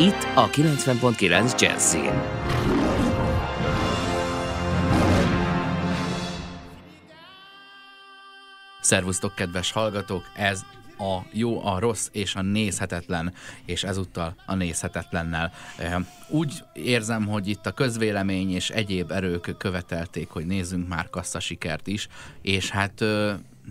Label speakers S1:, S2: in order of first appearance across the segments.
S1: Itt a 90.9 Jazzin.
S2: Szervusztok, kedves hallgatók! Ez a jó, a rossz és a nézhetetlen, és ezúttal a nézhetetlennel. Úgy érzem, hogy itt a közvélemény és egyéb erők követelték, hogy nézzünk már sikert is, és hát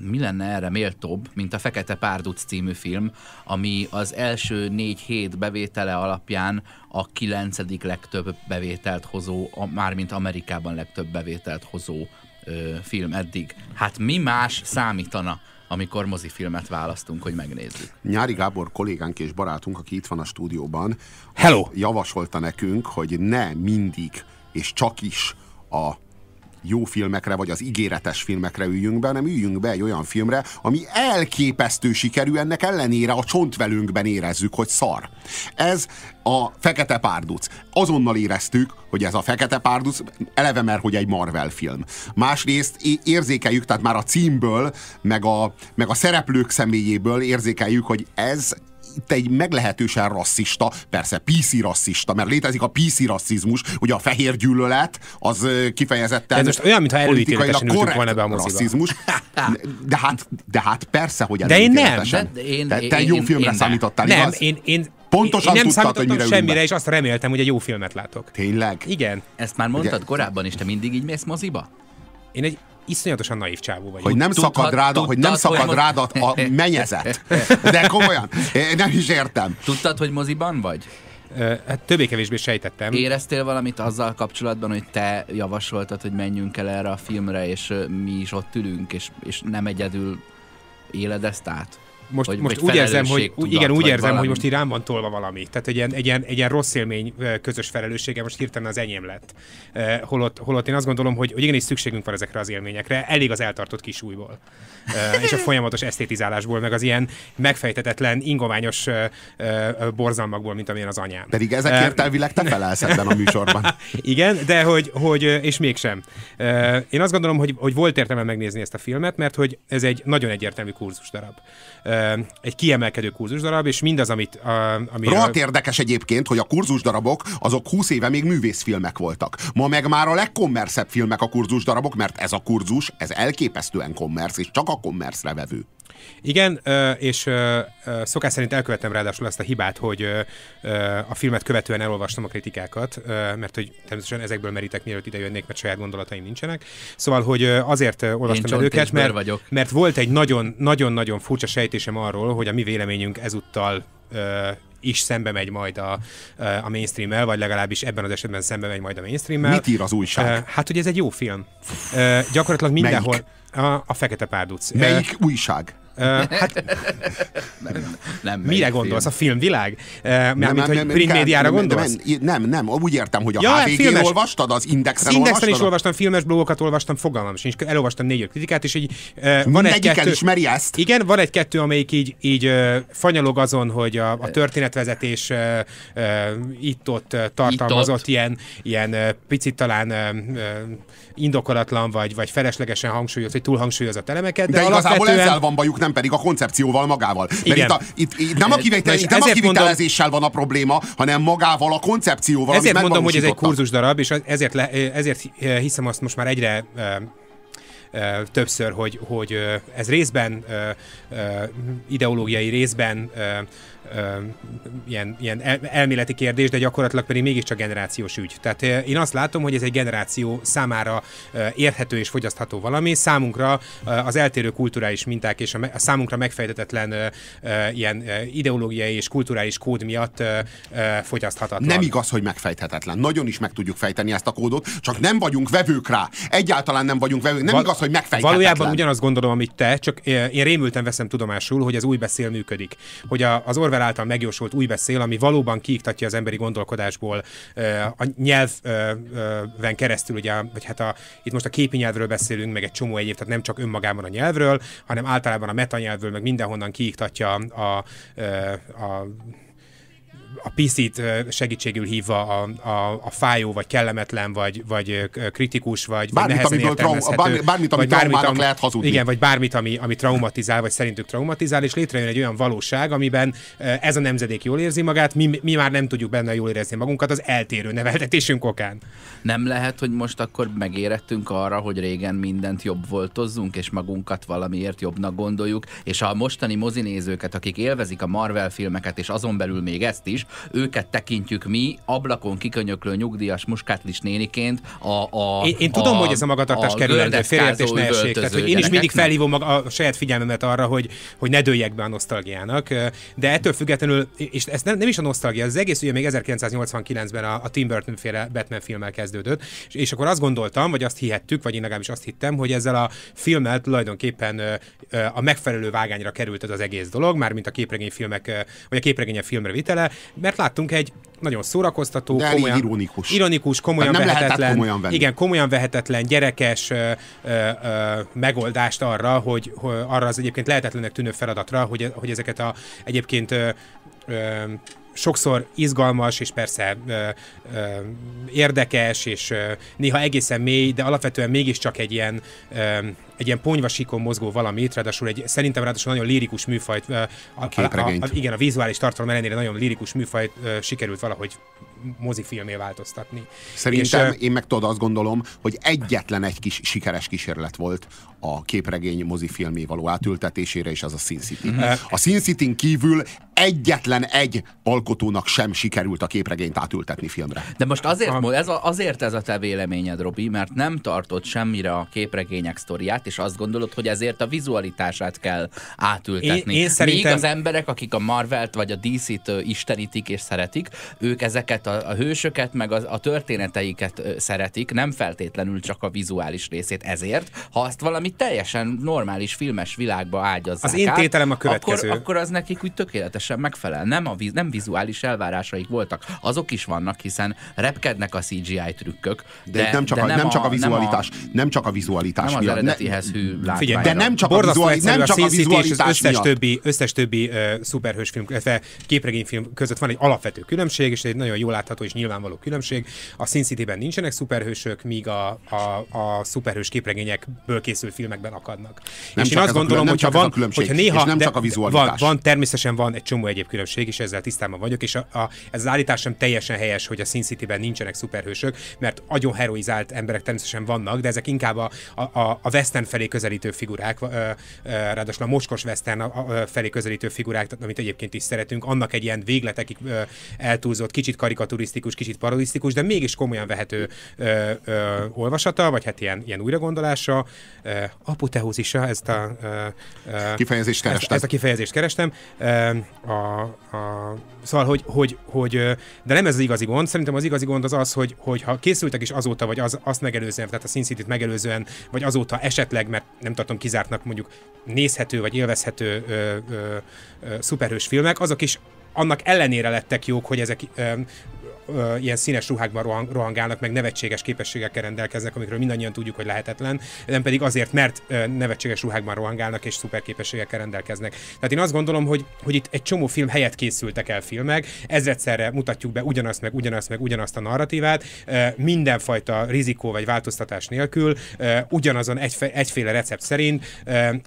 S2: mi lenne erre méltóbb, mint a Fekete Párduc című film, ami az első négy hét bevétele alapján a kilencedik legtöbb bevételt hozó, mármint Amerikában legtöbb bevételt hozó ö, film eddig. Hát mi más számítana amikor mozifilmet választunk, hogy megnézzük.
S3: Nyári Gábor kollégánk és barátunk, aki itt van a stúdióban,
S2: Hello!
S3: javasolta nekünk, hogy ne mindig és csak is a jó filmekre, vagy az ígéretes filmekre üljünk be, hanem üljünk be egy olyan filmre, ami elképesztő sikerű, ennek ellenére a csontvelünkben érezzük, hogy szar. Ez a Fekete Párduc. Azonnal éreztük, hogy ez a Fekete Párduc eleve mert, hogy egy Marvel film. Másrészt érzékeljük, tehát már a címből, meg a, meg a szereplők személyéből érzékeljük, hogy ez itt egy meglehetősen rasszista, persze PC rasszista, mert létezik a PC rasszizmus, ugye a fehér gyűlölet, az kifejezetten
S4: Ez most olyan, mintha előítéletesen ültünk volna be a
S3: moziba. rasszizmus. De hát, de hát persze, hogy
S4: De én nem.
S3: De én, te, te én, jó én, filmre én számítottál,
S4: nem.
S3: igaz?
S4: Én, én,
S3: Pontosan
S4: én nem
S3: tudtad, hogy mire
S4: semmire, és azt reméltem, hogy egy jó filmet látok.
S3: Tényleg?
S4: Igen.
S2: Ezt már mondtad Ugye? korábban is, te mindig így mész moziba?
S4: Én egy iszonyatosan naív csávó vagy.
S3: Hogy nem tudhat, szakad rád, tudtad, hogy nem szakad hogy rád a menyezet. De komolyan, nem is értem.
S2: Tudtad, hogy moziban vagy?
S4: Hát többé-kevésbé sejtettem.
S2: Éreztél valamit azzal kapcsolatban, hogy te javasoltad, hogy menjünk el erre a filmre, és mi is ott ülünk, és, és nem egyedül éled ezt át?
S4: Most, hogy, most úgy érzem, hogy tudat, igen, úgy érzem, valami. hogy most így rám van tolva valami. Tehát egy ilyen, egy, ilyen, egy ilyen rossz élmény közös felelőssége most hirtelen az enyém lett. Holott, holott én azt gondolom, hogy, hogy igenis szükségünk van ezekre az élményekre, elég az eltartott kisújból. és a folyamatos esztétizálásból, meg az ilyen megfejtetetlen, ingományos borzalmakból, mint amilyen az anyám.
S3: Pedig ezekért elvileg te felelsz ebben a műsorban.
S4: igen, de hogy, hogy és mégsem. Én azt gondolom, hogy, hogy volt értelme megnézni ezt a filmet, mert hogy ez egy nagyon egyértelmű kurzus darab egy kiemelkedő kurzusdarab, és mindaz, amit... A,
S3: ami Rohadt érdekes egyébként, hogy a kurzusdarabok azok 20 éve még művészfilmek voltak. Ma meg már a legkommerszebb filmek a kurzusdarabok, mert ez a kurzus, ez elképesztően kommersz, és csak a kommerszre vevő.
S4: Igen, és szokás szerint elkövettem ráadásul ezt a hibát, hogy a filmet követően elolvastam a kritikákat, mert hogy természetesen ezekből merítek, mielőtt ide jönnék, mert saját gondolataim nincsenek. Szóval, hogy azért olvastam el őket, mert, vagyok. mert volt egy nagyon-nagyon furcsa sejtésem arról, hogy a mi véleményünk ezúttal is szembe megy majd a, a mainstream-mel, vagy legalábbis ebben az esetben szembe megy majd a mainstream-mel.
S3: Mit ír az újság?
S4: Hát, hogy ez egy jó film. Gyakorlatilag mindenhol... Melyik? A, a Fekete Párduc.
S3: Melyik újság?
S4: Hát, nem, nem mire gondolsz? Film. A filmvilág? Uh, nem, nem, hogy nem, print médiára gondolsz?
S3: Nem, nem, nem, úgy értem, hogy a ja, HVG-n filmes, olvastad, az Indexen Az Indexen
S4: is olvastam, filmes blogokat olvastam, fogalmam sincs. Elolvastam négy kritikát, és így uh,
S3: van egy kettő, ismeri ezt.
S4: Igen, van egy-kettő, amelyik így, így uh, fanyalog azon, hogy a, a történetvezetés uh, uh, itt-ott uh, tartalmazott itt-ott. ilyen, ilyen uh, picit talán uh, indokolatlan, vagy, vagy feleslegesen hangsúlyoz, vagy túlhangsúlyozott elemeket.
S3: De, de igazából ezzel van bajuk, nem pedig a koncepcióval magával. Mert Igen. Itt, a, itt, itt nem a, kivitel, itt nem a kivitelezéssel mondom, van a probléma, hanem magával a koncepcióval.
S4: Ezért mondom, hogy ez egy kurzus darab, és ezért, le, ezért hiszem azt most már egyre többször, hogy, hogy ez részben ideológiai, részben ilyen, ilyen elméleti kérdés, de gyakorlatilag pedig mégiscsak generációs ügy. Tehát én azt látom, hogy ez egy generáció számára érthető és fogyasztható valami, számunkra az eltérő kulturális minták és a, számunkra megfejtetetlen ilyen ideológiai és kulturális kód miatt fogyaszthatatlan.
S3: Nem igaz, hogy megfejthetetlen. Nagyon is meg tudjuk fejteni ezt a kódot, csak nem vagyunk vevők rá. Egyáltalán nem vagyunk vevők. Nem Va- igaz, az, hogy megfejthetetlen.
S4: Valójában ugyanazt gondolom, amit te, csak én rémülten veszem tudomásul, hogy az új beszél működik. Hogy a, az Orwell által megjósolt új beszél, ami valóban kiiktatja az emberi gondolkodásból a nyelven keresztül, ugye, vagy hát a, itt most a képi nyelvről beszélünk, meg egy csomó egyéb, tehát nem csak önmagában a nyelvről, hanem általában a metanyelvről, meg mindenhonnan kiiktatja a, a, a a PC-t segítségül hívva a, a, a fájó, vagy kellemetlen, vagy, vagy kritikus, vagy,
S3: bármit,
S4: vagy nehezen
S3: trau- bármit, bármit, ami bármit, ami, lehet hazudni.
S4: Igen, vagy bármit, ami, ami traumatizál, vagy szerintük traumatizál, és létrejön egy olyan valóság, amiben ez a nemzedék jól érzi magát, mi, mi már nem tudjuk benne jól érezni magunkat az eltérő neveltetésünk okán.
S2: Nem lehet, hogy most akkor megérettünk arra, hogy régen mindent jobb voltozzunk, és magunkat valamiért jobbnak gondoljuk, és a mostani mozinézőket, akik élvezik a Marvel filmeket, és azon belül még ezt is, őket tekintjük mi ablakon kikönyöklő nyugdíjas muskátlis néniként a, a
S4: Én, én tudom, a, hogy ez a magatartás kerülendő, félértés ne essék. Tehát, hogy én is mindig felhívom maga, a saját figyelmemet arra, hogy, hogy ne dőljek be a nosztalgiának, de ettől függetlenül, és ez nem, nem is a nosztalgia, az egész ugye még 1989-ben a, a Tim Burton féle Batman filmmel kezdődött, és, és akkor azt gondoltam, vagy azt hihettük, vagy én legalábbis azt hittem, hogy ezzel a filmmel tulajdonképpen a megfelelő vágányra került ez az egész dolog, már mint a képregényfilmek, vagy a képregények filmre vitele, mert láttunk egy nagyon szórakoztató,
S3: De
S4: komolyan,
S3: ironikus.
S4: ironikus, komolyan
S3: nem
S4: vehetetlen,
S3: komolyan venni.
S4: igen, komolyan vehetetlen, gyerekes ö, ö, ö, megoldást arra, hogy, hogy arra az egyébként lehetetlenek tűnő feladatra, hogy, hogy ezeket a egyébként ö, ö, sokszor izgalmas, és persze ö, ö, érdekes, és ö, néha egészen mély, de alapvetően mégiscsak egy ilyen ö, egy ilyen ponyvasíkon mozgó valamit, ráadásul egy, szerintem ráadásul nagyon lirikus műfajt, a,
S3: a, a, a,
S4: igen, a vizuális tartalom ellenére nagyon lirikus műfajt ö, sikerült valahogy mozifilmé változtatni.
S3: Szerintem és, én meg tudod azt gondolom, hogy egyetlen egy kis sikeres kísérlet volt a képregény mozifilmé való átültetésére, és az a Sin City. Mm. A Sin city kívül egyetlen egy alkotónak sem sikerült a képregényt átültetni filmre.
S2: De most azért, ez a, azért ez a te véleményed, Robi, mert nem tartott semmire a képregények sztoriát, és azt gondolod, hogy ezért a vizualitását kell átültetni.
S4: Én, én szerintem...
S2: Még az emberek, akik a Marvelt vagy a DC-t istenítik és szeretik, ők ezeket a, a hősöket, meg a, a történeteiket szeretik, nem feltétlenül csak a vizuális részét. Ezért, ha azt valami teljesen normális filmes világba ágyazzák
S4: Az én tételem a következő.
S2: Akkor, akkor az nekik úgy tökéletesen megfelel. Nem, a, nem vizuális elvárásaik voltak. Azok is vannak, hiszen repkednek a CGI trükkök.
S3: De, de nem, csak de a, nem, nem csak a vizualitás. Nem, a, nem csak a vizualitás
S2: nem miatt. eredetihez hű
S3: Figyelj, de nem csak a, vizuali, nem csak a vizualitás és az
S4: összes miatt. többi, összes többi uh, szuperhősfilm, illetve képregényfilm között van egy alapvető különbség, és egy nagyon jól látható és nyilvánvaló különbség. A Sin City-ben nincsenek szuperhősök, míg a, a, a szuperhős képregényekből készült filmekben akadnak.
S3: Nem és én azt gondolom, hogy van, hogyha néha, nem csak a vizualitás.
S4: Van, van, természetesen van egy csomó egyéb különbség, és ezzel tisztában vagyok, és a, a, ez az állítás sem teljesen helyes, hogy a Sin City-ben nincsenek szuperhősök, mert agyon heroizált emberek természetesen vannak, de ezek inkább a, a, a western felé közelítő figurák, ráadásul a mocskos western felé közelítő figurák, amit egyébként is szeretünk, annak egy ilyen végletekig eltúlzott, kicsit karikaturisztikus, kicsit parodisztikus, de mégis komolyan vehető ö, ö, olvasata, vagy hát ilyen, ilyen újragondolása. Ö, apoteózisa, ezt a ö,
S3: ö, kifejezést kerestem. Ezt,
S4: ezt a kifejezést kerestem. Ö, a, a, szóval, hogy, hogy, hogy, de nem ez az igazi gond. Szerintem az igazi gond az az, hogy, hogy ha készültek is azóta, vagy az, azt megelőzően, tehát a Sin City-t megelőzően, vagy azóta esetleg, mert nem tartom kizártnak mondjuk nézhető, vagy élvezhető ö, ö, ö, szuperhős filmek, azok is annak ellenére lettek jók, hogy ezek ö, ilyen színes ruhákban rohang, rohangálnak, meg nevetséges képességekkel rendelkeznek, amikről mindannyian tudjuk, hogy lehetetlen, nem pedig azért, mert ö, nevetséges ruhákban rohangálnak és szuper képességekkel rendelkeznek. Tehát én azt gondolom, hogy, hogy itt egy csomó film helyett készültek el filmek, ezredszerre mutatjuk be ugyanazt, meg ugyanazt, meg ugyanazt a narratívát, mindenfajta rizikó vagy változtatás nélkül, ugyanazon egy, egyféle recept szerint,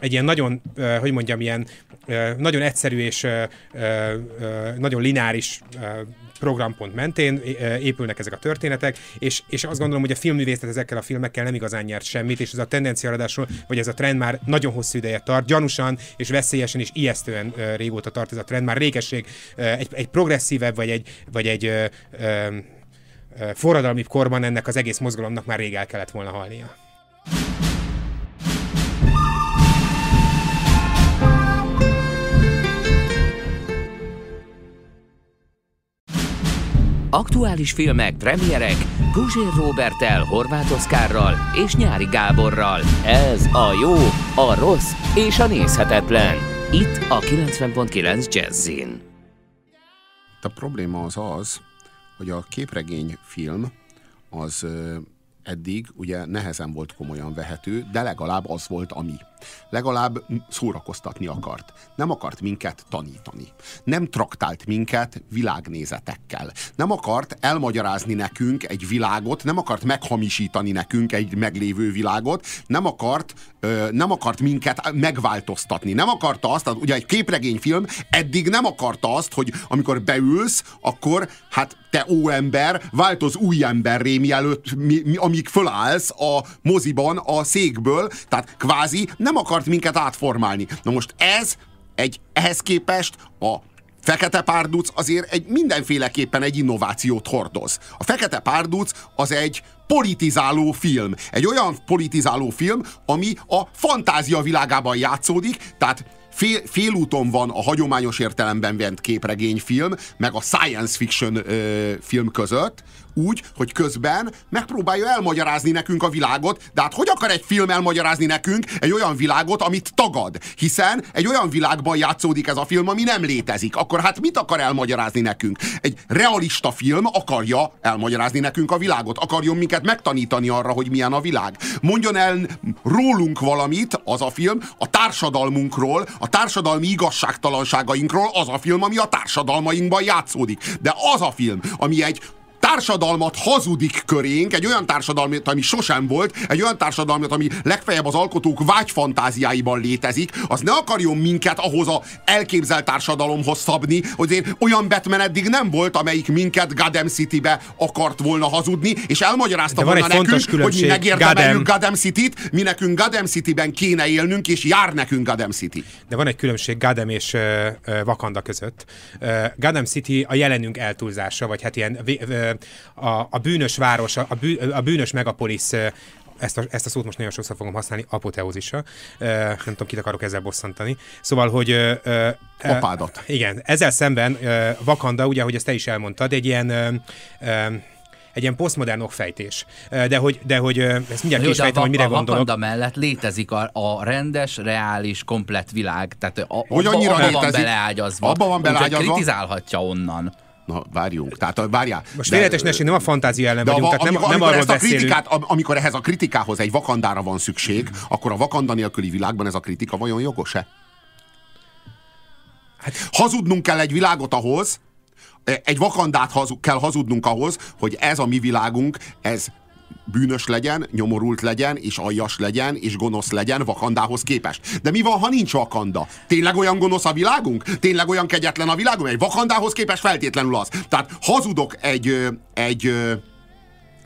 S4: egy ilyen nagyon, hogy mondjam, ilyen nagyon egyszerű és nagyon lineáris programpont mentén épülnek ezek a történetek, és, és azt gondolom, hogy a filmművészet ezekkel a filmekkel nem igazán nyert semmit, és ez a tendencia ráadásul, hogy ez a trend már nagyon hosszú ideje tart, gyanúsan és veszélyesen és ijesztően régóta tart ez a trend, már régesség egy, egy progresszívebb, vagy egy, vagy egy forradalmi korban ennek az egész mozgalomnak már rég el kellett volna halnia.
S1: Aktuális filmek, premierek, Guzsér Robertel, Horváth Oszkárral és Nyári Gáborral. Ez a jó, a rossz és a nézhetetlen. Itt a 90.9 Jazzin.
S3: A probléma az az, hogy a képregény film az eddig ugye nehezen volt komolyan vehető, de legalább az volt, ami. Legalább szórakoztatni akart. Nem akart minket tanítani. Nem traktált minket világnézetekkel. Nem akart elmagyarázni nekünk egy világot, nem akart meghamisítani nekünk egy meglévő világot, nem akart, ö, nem akart minket megváltoztatni. Nem akarta azt, ugye egy képregényfilm eddig nem akarta azt, hogy amikor beülsz, akkor hát te óember, változ új emberré, mielőtt, mi, mi, amíg fölállsz a moziban a székből, tehát kvázi nem akart minket átformálni. Na most ez egy ehhez képest a Fekete Párduc azért egy mindenféleképpen egy innovációt hordoz. A Fekete Párduc az egy politizáló film. Egy olyan politizáló film, ami a fantázia világában játszódik, tehát fél, félúton van a hagyományos értelemben vett képregényfilm, meg a science fiction ö, film között, úgy, hogy közben megpróbálja elmagyarázni nekünk a világot, de hát hogy akar egy film elmagyarázni nekünk egy olyan világot, amit tagad? Hiszen egy olyan világban játszódik ez a film, ami nem létezik. Akkor hát mit akar elmagyarázni nekünk? Egy realista film akarja elmagyarázni nekünk a világot, akarjon minket megtanítani arra, hogy milyen a világ. Mondjon el rólunk valamit az a film, a társadalmunkról, a társadalmi igazságtalanságainkról az a film, ami a társadalmainkban játszódik. De az a film, ami egy társadalmat hazudik körénk, egy olyan társadalmat, ami sosem volt, egy olyan társadalmat, ami legfeljebb az alkotók vágyfantáziáiban létezik, az ne akarjon minket ahhoz a elképzelt társadalomhoz szabni, hogy én olyan Batman eddig nem volt, amelyik minket Gotham City-be akart volna hazudni, és elmagyarázta volna nekünk, hogy mi megérdemeljük Gotham City-t, mi nekünk Gotham City-ben kéne élnünk, és jár nekünk Gotham City.
S4: De van egy különbség Gotham és uh, Wakanda között. Uh, Gotham City a jelenünk eltúlzása, vagy hát ilyen uh, a, a bűnös város, a, bű, a bűnös megapolis ezt a, ezt a szót most nagyon sokszor fogom használni, apoteózisa. Uh, nem tudom, kit akarok ezzel bosszantani. Szóval, hogy... Uh,
S3: uh, Apádat.
S4: Igen, ezzel szemben Vakanda, ugye, ahogy ezt te is elmondtad, egy ilyen egy ilyen posztmodern okfejtés. De hogy, de hogy ezt mindjárt ki is fejtem, hogy mire a gondolok.
S2: A mellett létezik a, a rendes, reális, komplett világ. Tehát a,
S3: hogy annyira
S2: abba van beleágyazva.
S3: Abba van beleágyazva.
S2: kritizálhatja onnan.
S3: Na, várjunk. Tehát várjál.
S4: Most véletes ne nem a fantázia ellen vagyunk, a, tehát nem, amikor, nem arról
S3: a kritikát, amikor ehhez a kritikához egy vakandára van szükség, hmm. akkor a vakanda nélküli világban ez a kritika vajon jogos-e? Hát, Hazudnunk kell egy világot ahhoz, egy vakandát hazug, kell hazudnunk ahhoz, hogy ez a mi világunk, ez bűnös legyen, nyomorult legyen, és aljas legyen, és gonosz legyen Vakandához képest. De mi van, ha nincs Vakanda? Tényleg olyan gonosz a világunk? Tényleg olyan kegyetlen a világunk? Egy Vakandához képest feltétlenül az. Tehát hazudok egy, egy,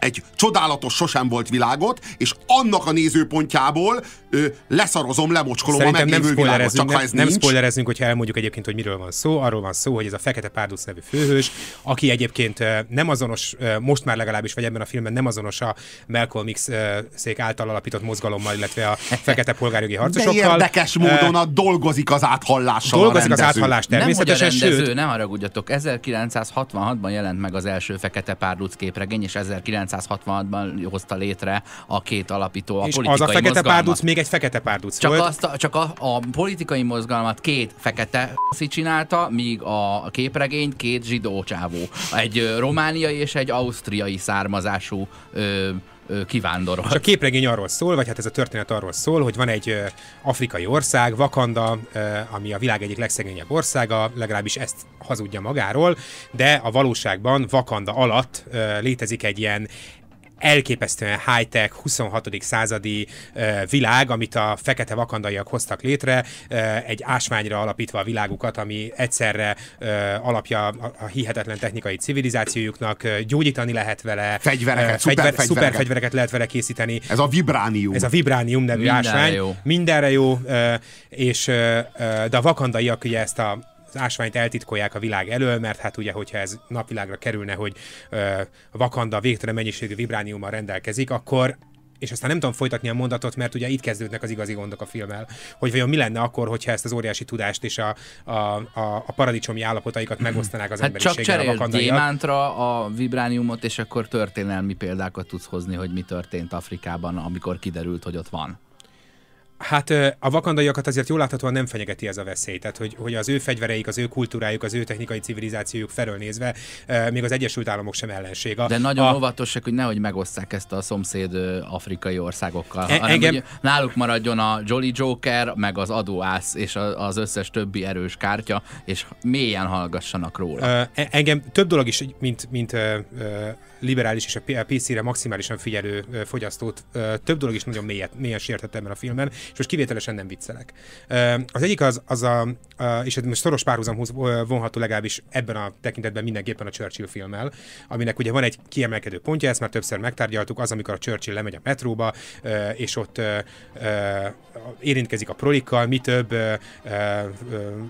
S3: egy csodálatos, sosem volt világot, és annak a nézőpontjából ö, leszarozom, lemocskolom
S4: Szerintem
S3: a meglévő
S4: nem
S3: világot,
S4: csak ha ez Nem nincs. spoilerezünk, hogyha elmondjuk egyébként, hogy miről van szó. Arról van szó, hogy ez a Fekete Párduc nevű főhős, aki egyébként nem azonos, most már legalábbis, vagy ebben a filmben nem azonos a Malcolm X szék által alapított mozgalommal, illetve a fekete polgárjogi harcosokkal.
S3: De érdekes módon a dolgozik az áthallással
S4: Dolgozik az áthallás természetesen,
S2: nem, rendező, sőt... Nem haragudjatok, 1966-ban jelent meg az első Fekete Párduc képregény, és 1900 1966-ban hozta létre a két alapító a
S4: és
S2: politikai
S4: az a fekete
S2: mozgalmat.
S4: párduc még egy fekete párduc
S2: csak
S4: volt.
S2: Azt a, csak a, a politikai mozgalmat két fekete csinálta, míg a képregényt két zsidó csávó. Egy romániai és egy ausztriai származású ö, kivándorol.
S4: És a képregény arról szól, vagy hát ez a történet arról szól, hogy van egy afrikai ország, Vakanda, ami a világ egyik legszegényebb országa, legalábbis ezt hazudja magáról, de a valóságban Vakanda alatt létezik egy ilyen elképesztően high-tech, 26. századi világ, amit a fekete vakandaiak hoztak létre, egy ásványra alapítva a világukat, ami egyszerre alapja a, hihetetlen technikai civilizációjuknak, gyógyítani lehet vele,
S3: fegyvereket, fegyver,
S4: szuper, szuper fegyvereket lehet vele készíteni.
S3: Ez a vibránium.
S4: Ez a vibránium nevű Mindenre ásvány. Jó. Mindenre jó. És, de a vakandaiak ugye ezt a az ásványt eltitkolják a világ elől, mert hát ugye, hogyha ez napvilágra kerülne, hogy uh, Vakanda végtelen mennyiségű vibrániummal rendelkezik, akkor és aztán nem tudom folytatni a mondatot, mert ugye itt kezdődnek az igazi gondok a filmmel, hogy vajon mi lenne akkor, hogyha ezt az óriási tudást és a, a, a, a paradicsomi állapotaikat megosztanák az
S2: Hát csak
S4: emberiséggel a
S2: cserél
S4: vakandaiak.
S2: gyémántra a vibrániumot, és akkor történelmi példákat tudsz hozni, hogy mi történt Afrikában, amikor kiderült, hogy ott van.
S4: Hát a vakandaiakat azért jól láthatóan nem fenyegeti ez a veszély. Tehát, hogy, hogy az ő fegyvereik, az ő kultúrájuk, az ő technikai civilizációjuk felől nézve, még az Egyesült Államok sem ellenség. A,
S2: De nagyon
S4: a,
S2: óvatosak, hogy nehogy megosszák ezt a szomszéd afrikai országokkal,
S4: E-
S2: hanem
S4: engem-
S2: náluk maradjon a Jolly Joker, meg az adóász, és az összes többi erős kártya, és mélyen hallgassanak róla.
S4: E- engem több dolog is, mint, mint ö, liberális és a PC-re maximálisan figyelő fogyasztót, több dolog is nagyon mélyet, mélyen sértett ebben a filmben, és most kivételesen nem viccelek. Az egyik az, az a, és most szoros párhuzamhoz ö, vonható legalábbis ebben a tekintetben mindenképpen a Churchill filmmel, aminek ugye van egy kiemelkedő pontja, ezt már többször megtárgyaltuk, az, amikor a Churchill lemegy a metróba, és ott érintkezik a prolikkal, mi több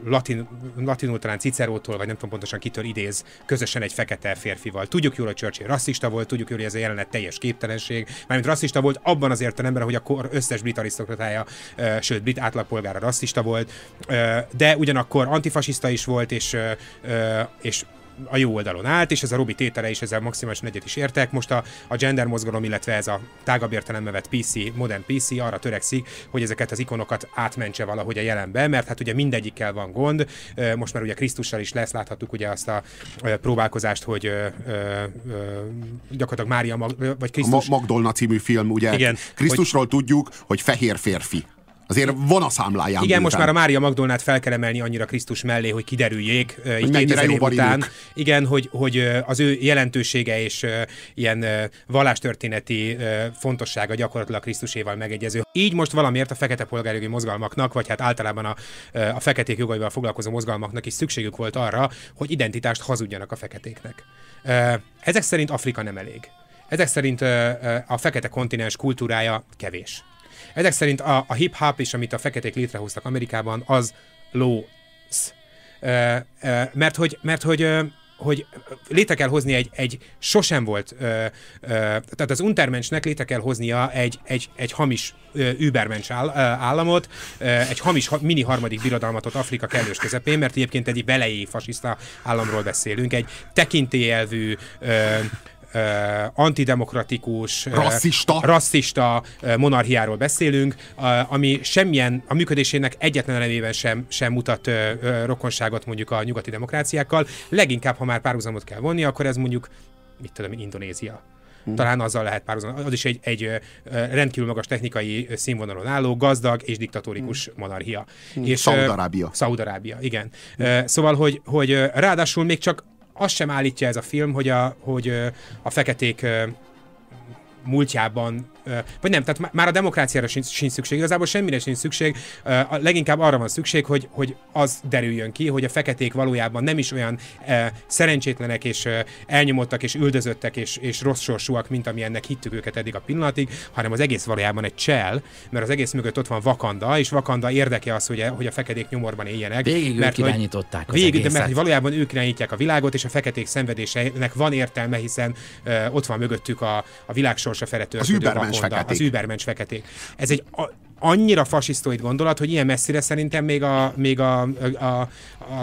S4: latin, latinul talán Cicerótól, vagy nem tudom pontosan kitől idéz közösen egy fekete férfival. Tudjuk jól, hogy Churchill rasszista volt, tudjuk jól, hogy ez a jelenet teljes képtelenség, mármint rasszista volt abban az értelemben, hogy a kor összes brit arisztokratája, ö, sőt, brit átlagpolgára rasszista volt, ö, de ugyanakkor antifasiszta is volt, és, ö, és a jó oldalon állt, és ez a Robi tétele is ezzel maximálisan egyet is értek. Most a, a gender mozgalom, illetve ez a tágabb értelembe vett PC, modern PC arra törekszik, hogy ezeket az ikonokat átmentse valahogy a jelenbe, mert hát ugye mindegyikkel van gond. Most már ugye Krisztussal is lesz, láthattuk ugye azt a próbálkozást, hogy ö, ö, ö, gyakorlatilag Mária, Mag- vagy
S3: A Ma-
S4: Krisztus
S3: Magdolna című film, ugye
S4: Igen,
S3: Krisztusról tudjuk, hogy fehér férfi. Azért van a számláján.
S4: Igen, most
S3: bőven.
S4: már a Mária Magdolnát fel kell emelni annyira Krisztus mellé, hogy kiderüljék így
S3: mennyire
S4: 2000 év
S3: jóval
S4: után.
S3: élők.
S4: Igen, hogy, hogy az ő jelentősége és ilyen vallástörténeti fontossága gyakorlatilag Krisztuséval megegyező. Így most valamiért a fekete polgárjogi mozgalmaknak, vagy hát általában a, a feketék jogaival foglalkozó mozgalmaknak is szükségük volt arra, hogy identitást hazudjanak a feketéknek. Ezek szerint Afrika nem elég. Ezek szerint a fekete kontinens kultúrája kevés. Ezek szerint a, a hip-hop is, amit a feketék létrehoztak Amerikában, az ö, mert hogy, mert hogy hogy létre kell hozni egy, egy sosem volt, ö, ö, tehát az Untermenschnek létre kell hoznia egy, egy, egy hamis ö, Übermensch áll, államot, egy hamis ha, mini harmadik birodalmat ott Afrika kellős közepén, mert egyébként egy velejé fasiszta államról beszélünk, egy tekintélyelvű, ö, antidemokratikus, ö,
S3: Rasszista.
S4: rasszista ö, monarchiáról beszélünk, ami semmilyen, a működésének egyetlen elemében sem, sem mutat rokonságot mondjuk a nyugati demokráciákkal. Leginkább, ha már párhuzamot kell vonni, akkor ez mondjuk, mit tudom, Indonézia. Talán azzal lehet párhuzam. Az is egy, egy rendkívül magas technikai színvonalon álló, gazdag és diktatórikus monarchia. És, ö,
S3: Szaúd-Arábia.
S4: Szaudarábia, igen. Ö, Szóval, hogy, hogy ráadásul még csak azt sem állítja ez a film, hogy a, hogy a feketék múltjában, vagy nem, tehát má- már a demokráciára sincs, sincs szükség, igazából semmire sincs szükség, leginkább arra van szükség, hogy, hogy az derüljön ki, hogy a feketék valójában nem is olyan szerencsétlenek és elnyomottak és üldözöttek és, és rossz sorsúak, mint amilyennek hittük őket eddig a pillanatig, hanem az egész valójában egy csel, mert az egész mögött ott van Vakanda, és Vakanda érdeke az, hogy a, hogy a feketék nyomorban éljenek.
S2: Végig
S4: mert
S2: ők irányították az
S4: Végig, de mert hogy valójában ők irányítják a világot, és a feketék szenvedésének van értelme, hiszen ö, ott van mögöttük a, a világ sorsa felett törködő
S3: übermensch
S4: Wakanda,
S3: feketék.
S4: Az übermensch feketék. Ez egy a, annyira fasisztoid gondolat, hogy ilyen messzire szerintem még a, még a, a, a,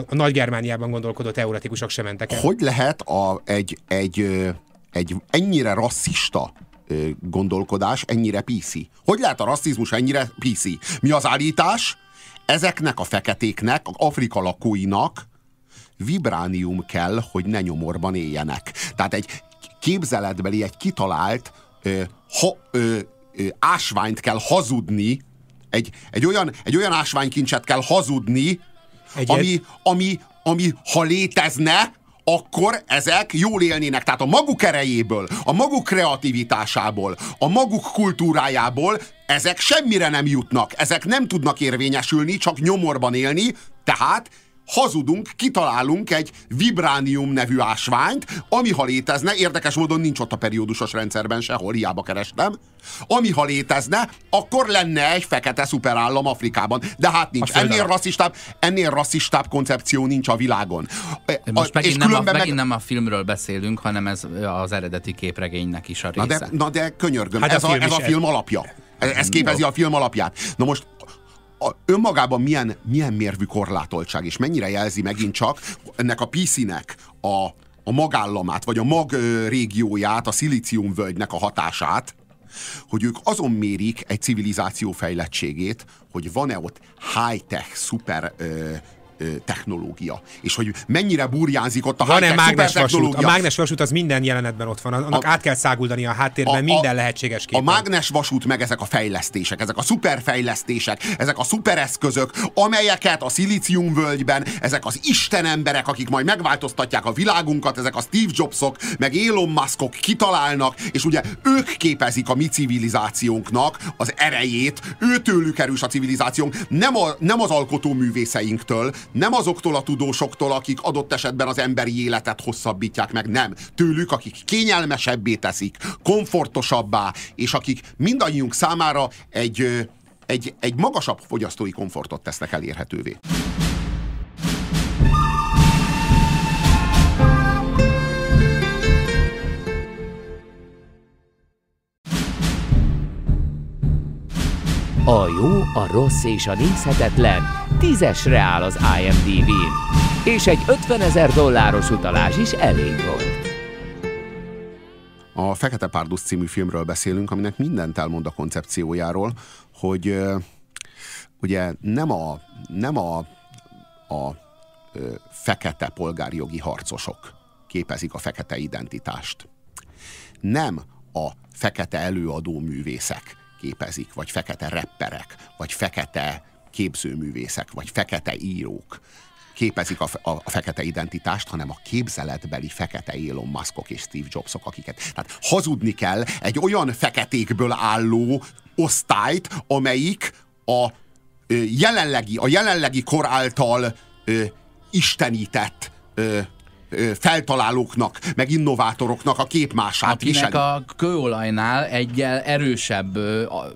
S4: a nagy Germániában gondolkodó teoretikusok sem mentek el.
S3: Hogy lehet a, egy, egy, egy ennyire rasszista gondolkodás ennyire PC? Hogy lehet a rasszizmus ennyire PC? Mi az állítás? Ezeknek a feketéknek, Afrika lakóinak vibránium kell, hogy ne nyomorban éljenek. Tehát egy képzeletbeli, egy kitalált ö, ha, ö, ö, ásványt kell hazudni, egy, egy, olyan, egy olyan ásványkincset kell hazudni,
S4: Egy
S3: ami, ami, ami ha létezne, akkor ezek jól élnének. Tehát a maguk erejéből, a maguk kreativitásából, a maguk kultúrájából ezek semmire nem jutnak. Ezek nem tudnak érvényesülni, csak nyomorban élni, tehát hazudunk, kitalálunk egy vibránium nevű ásványt, ami ha létezne, érdekes módon nincs ott a periódusos rendszerben sehol, hiába kerestem, ami ha létezne, akkor lenne egy fekete szuperállam Afrikában. De hát nincs. Ennél rasszistább, ennél rasszistább koncepció nincs a világon.
S2: Most a, megint, nem a, meg... megint nem a filmről beszélünk, hanem ez az eredeti képregénynek is a része.
S3: Na de, na de könyörgöm, hát ez, a, a, ez a film alapja. Ez, ez képezi a film alapját. Na most a, önmagában milyen, milyen mérvű korlátoltság, és mennyire jelzi megint csak ennek a PC-nek a, a magállamát, vagy a mag régióját, a szilíciumvölgynek a hatását, hogy ők azon mérik egy civilizáció fejlettségét, hogy van-e ott high-tech, szuper ö, technológia. És hogy mennyire burjánzik ott a
S4: Van-e mágnes vasút? A mágnes vasút az minden jelenetben ott van. Annak a, át kell száguldani a háttérben a, minden lehetséges képen.
S3: A mágnes vasút meg ezek a fejlesztések, ezek a szuperfejlesztések, ezek a szupereszközök, amelyeket a szilíciumvölgyben ezek az isten emberek, akik majd megváltoztatják a világunkat, ezek a Steve Jobsok, meg Elon Muskok kitalálnak, és ugye ők képezik a mi civilizációnknak az erejét, őtőlük erős a civilizációnk, nem, a, nem az alkotó művészeinktől, nem azoktól a tudósoktól, akik adott esetben az emberi életet hosszabbítják meg, nem. Tőlük, akik kényelmesebbé teszik, komfortosabbá, és akik mindannyiunk számára egy, egy, egy magasabb fogyasztói komfortot tesznek elérhetővé.
S1: A jó, a rossz és a nézhetetlen tízesre áll az IMDb-n, és egy 50 ezer dolláros utalás is elég volt.
S3: A Fekete Párduc című filmről beszélünk, aminek mindent elmond a koncepciójáról, hogy ugye nem a, nem a, a fekete polgárjogi harcosok képezik a fekete identitást. Nem a fekete előadó művészek képezik, vagy fekete repperek, vagy fekete képzőművészek, vagy fekete írók képezik a, a, a fekete identitást, hanem a képzeletbeli fekete Elon Muskok és Steve Jobsok, akiket. Tehát hazudni kell egy olyan feketékből álló osztályt, amelyik a ö, jelenlegi, a jelenlegi kor által ö, istenített ö, feltalálóknak, meg innovátoroknak a képmását
S2: Akinek viseli. a kőolajnál egyel erősebb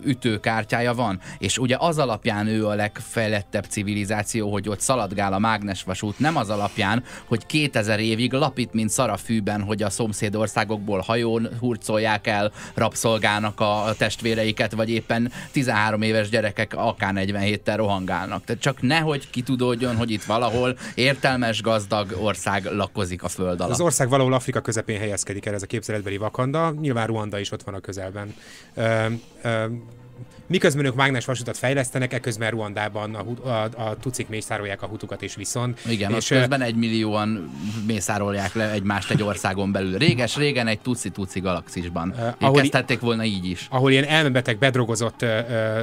S2: ütőkártyája van, és ugye az alapján ő a legfejlettebb civilizáció, hogy ott szaladgál a mágnesvasút, nem az alapján, hogy 2000 évig lapít, mint szarafűben, hogy a szomszédországokból hajón hurcolják el, rabszolgálnak a testvéreiket, vagy éppen 13 éves gyerekek akár 47-tel rohangálnak. Tehát csak nehogy kitudódjon, hogy itt valahol értelmes, gazdag ország lakozik dolgozik a föld alatt.
S4: Az ország valahol Afrika közepén helyezkedik el ez a képzeletbeli Vakanda, nyilván Ruanda is ott van a közelben. Ö, ö, miközben ők mágnes vasutat fejlesztenek, eközben Ruandában a, a, a tucik mészárolják a hutukat és viszont.
S2: Igen, és közben egy millióan mészárolják le egymást egy országon belül. Réges-régen egy tuci-tuci galaxisban. Uh, ahol, kezdhették volna így is.
S4: Ahol ilyen elmebeteg, bedrogozott uh,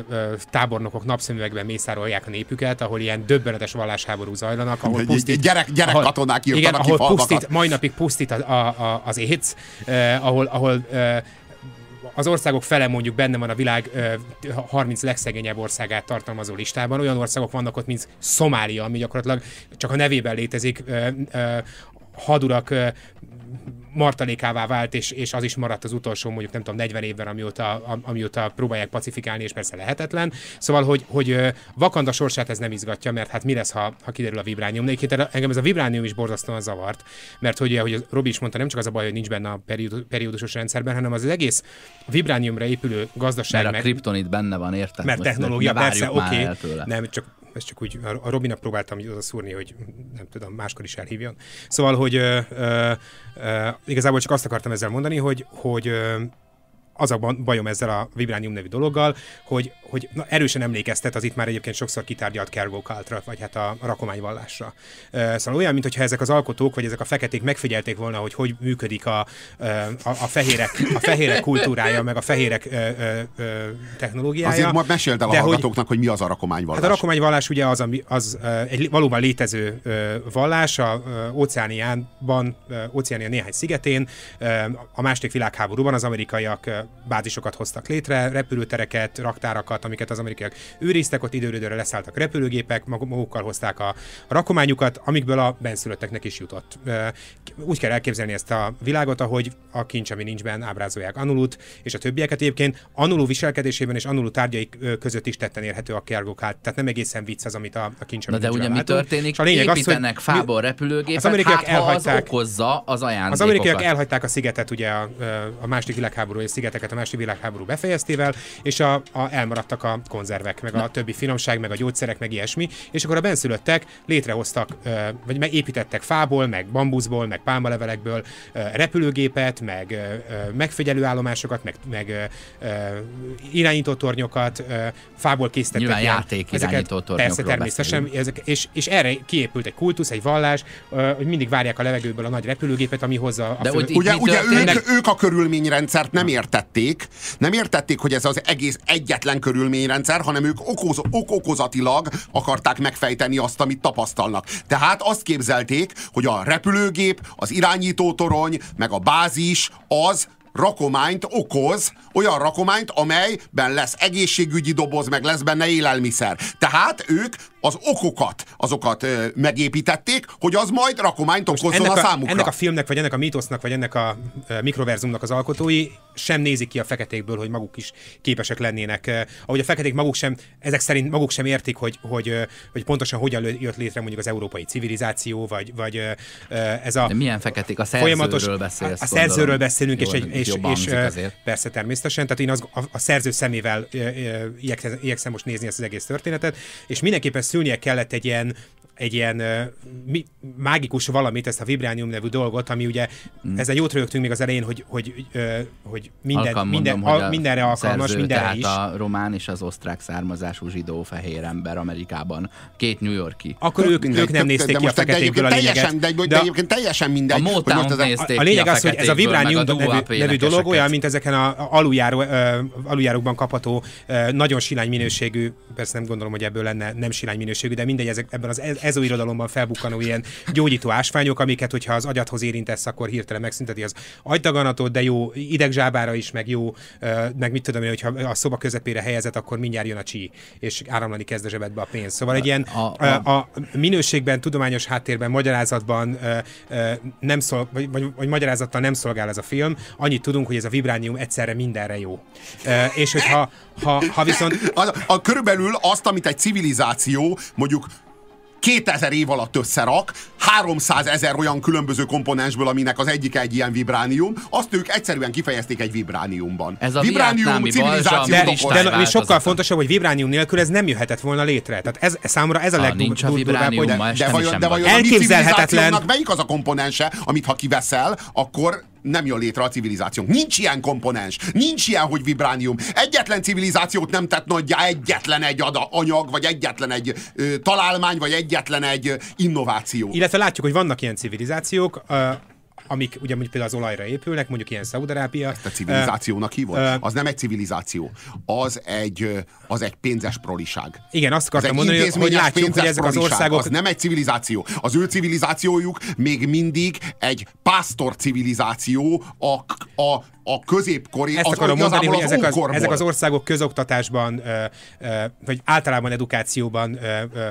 S4: uh, tábornokok napszemüvegben mészárolják a népüket, ahol ilyen döbbenetes vallásháború zajlanak, ahol
S3: pusztít, gyerek, gyerek ahol, katonák igen,
S4: ahol pusztít, mai napig pusztít a, a, a, az éc, uh, ahol, ahol uh, az országok fele mondjuk benne van a világ 30 legszegényebb országát tartalmazó listában. Olyan országok vannak ott, mint Szomália, ami gyakorlatilag csak a nevében létezik, hadurak martalékává vált, és, és az is maradt az utolsó mondjuk nem tudom 40 évben, amióta, amióta próbálják pacifikálni, és persze lehetetlen. Szóval, hogy, hogy Vakanda sorsát ez nem izgatja, mert hát mi lesz, ha, ha kiderül a vibránium. De engem ez a vibránium is borzasztóan zavart, mert hogy, ahogy Robi is mondta, nem csak az a baj, hogy nincs benne a periódusos rendszerben, hanem az, az egész vibrániumra épülő gazdaság.
S2: Mert a kriptonit benne van, érted?
S4: Mert technológia, persze, oké, okay, nem, csak ezt csak úgy a Robinak próbáltam oda szúrni, hogy nem tudom, máskor is elhívjon. Szóval, hogy ö, ö, ö, igazából csak azt akartam ezzel mondani, hogy, hogy ö, az a bajom ezzel a Vibránium nevű dologgal, hogy, hogy na, erősen emlékeztet az itt már egyébként sokszor kitárgyalt Kergó Cultra, vagy hát a, a rakományvallásra. Szóval olyan, mintha ezek az alkotók, vagy ezek a feketék megfigyelték volna, hogy hogy működik a, a, a, fehérek, a fehérek kultúrája, meg a fehérek technológiája.
S3: Azért majd meséld el a hallgatóknak, hogy, hogy mi az a rakományvallás.
S4: Hát a rakományvallás ugye az, az uh, egy valóban létező vallás, a óceániánban, uh, óceánia néhány szigetén, a második világháborúban az amerikaiak bázisokat hoztak létre, repülőtereket, raktárakat, amiket az amerikaiak őriztek, ott időről leszálltak repülőgépek, magukkal hozták a, a rakományukat, amikből a benszülötteknek is jutott. Úgy kell elképzelni ezt a világot, ahogy a kincs, ami nincs benne, ábrázolják Anulut, és a többieket egyébként Anulu viselkedésében és Anulu tárgyai között is tetten érhető a kergokát. Tehát nem egészen vicc az, amit a, a kincs,
S2: Na de ugye mi történik? És a lényeg Építenek az, hogy fából repülőgépet, az amerikaiak hát, elhagyták, az okozza az ajándékokat.
S4: Az amerikaiak elhagyták a szigetet, ugye a, a második világháború és szigeteket a második világháború befejeztével, és a, a, elmaradtak a konzervek, meg Na. a többi finomság, meg a gyógyszerek, meg ilyesmi, és akkor a benszülöttek létrehoztak, vagy megépítettek fából, meg bambuszból, meg pálmalevelekből repülőgépet, meg megfigyelőállomásokat, meg, meg irányító tornyokat, fából készítettek.
S2: Nyilván játék irányító
S4: Persze, természetesen, ezek, és, és erre kiépült egy kultusz, egy vallás, hogy mindig várják a levegőből a nagy repülőgépet, ami hozza a
S3: De fő... ugye, ugye ők, ők a körülményrendszert nem értették, nem értették, hogy ez az egész egyetlen körülményrendszer, hanem ők okoz, ok okozatilag akarták megfejteni azt, amit tapasztalnak. Tehát azt képzelték, hogy a repülőgép, az irányítótorony, meg a bázis az rakományt okoz, olyan rakományt, amelyben lesz egészségügyi doboz, meg lesz benne élelmiszer. Tehát ők az okokat, azokat ö, megépítették, hogy az majd rakományt okozzon a, a számukra.
S4: Ennek a filmnek, vagy ennek a mítosznak, vagy ennek a mikroverzumnak az alkotói sem nézik ki a feketékből, hogy maguk is képesek lennének. Ahogy a feketék maguk sem, ezek szerint maguk sem értik, hogy, hogy, hogy pontosan hogyan jött létre mondjuk az európai civilizáció, vagy, vagy ez a...
S2: De milyen feketék? A szerzőről beszélsz.
S4: A, a szerzőről beszélünk, és, egy, és, és persze természetesen, tehát én az, a, a szerző szemével igyekszem, igyekszem most nézni ezt az egész történetet, és mindenképpen szülnie kellett egy ilyen, egy ilyen uh, mi, mágikus valamit, ezt a Vibránium nevű dolgot, ami ugye, hmm. ezen jót rögtünk még az elején, hogy, hogy, uh, hogy minden, Alkalm minden, mondom, a, mindenre alkalmas, szerző, mindenre
S2: tehát
S4: is.
S2: a román és az osztrák származású zsidó fehér ember Amerikában, két New Yorki.
S4: Akkor ők, ők nem nézték ki a feketékből a lényeget.
S3: Teljesen, de, de, egyébként teljesen mindegy.
S2: A hogy most az
S4: a, a lényeg az, hogy ez a Vibránium nevű, nevű dolog olyan, mint ezeken a aluljáró, aluljárókban kapható nagyon silány minőségű, persze nem gondolom, hogy ebből lenne nem silány minőségű, de mindegy, ezek, ebben az ezóirodalomban felbukkanó ilyen gyógyító ásványok, amiket, hogyha az agyathoz érintesz, akkor hirtelen megszünteti az agydaganatot, de jó idegzsábára is, meg jó, meg mit tudom én, hogyha a szoba közepére helyezett, akkor mindjárt jön a csí, és áramlani kezd a zsebedbe a pénz. Szóval egy ilyen a, a, a minőségben, tudományos háttérben, magyarázatban nem szol, vagy, vagy, vagy magyarázattal nem szolgál ez a film. Annyit tudunk, hogy ez a vibránium egyszerre mindenre jó. És hogyha ha, ha viszont...
S3: A, a, körülbelül azt, amit egy civilizáció mondjuk 2000 év alatt összerak, 300 ezer olyan különböző komponensből, aminek az egyik egy ilyen vibránium, azt ők egyszerűen kifejezték egy vibrániumban.
S2: Ez a vibránium civilizáció
S4: de, de, de, sokkal fontosabb, hogy vibránium nélkül ez nem jöhetett volna létre. Tehát ez számomra ez a ha, legdurvább,
S2: hogy de,
S3: de vajon, de vajon elképzelhetetlen. melyik az a komponense, amit ha kiveszel, akkor nem jön létre a civilizációnk. Nincs ilyen komponens, nincs ilyen, hogy vibránium. Egyetlen civilizációt nem tett nagyjá egyetlen egy anyag, vagy egyetlen egy ö, találmány, vagy egyetlen egy innováció.
S4: Illetve látjuk, hogy vannak ilyen civilizációk, amik ugye mondjuk például az olajra épülnek, mondjuk ilyen Szaudarábia.
S3: Ezt a civilizációnak hívod? Uh, az nem egy civilizáció, az egy, az egy pénzes proliság.
S4: Igen, azt akartam mondani, hogy látjuk, hogy ezek az országok...
S3: Az nem egy civilizáció. Az ő civilizációjuk még mindig egy pásztor civilizáció a, a a középkori,
S4: Ezt az, akarom mondani, hogy ezek az, ezek az országok közoktatásban, ö, ö, vagy általában edukációban ö, ö,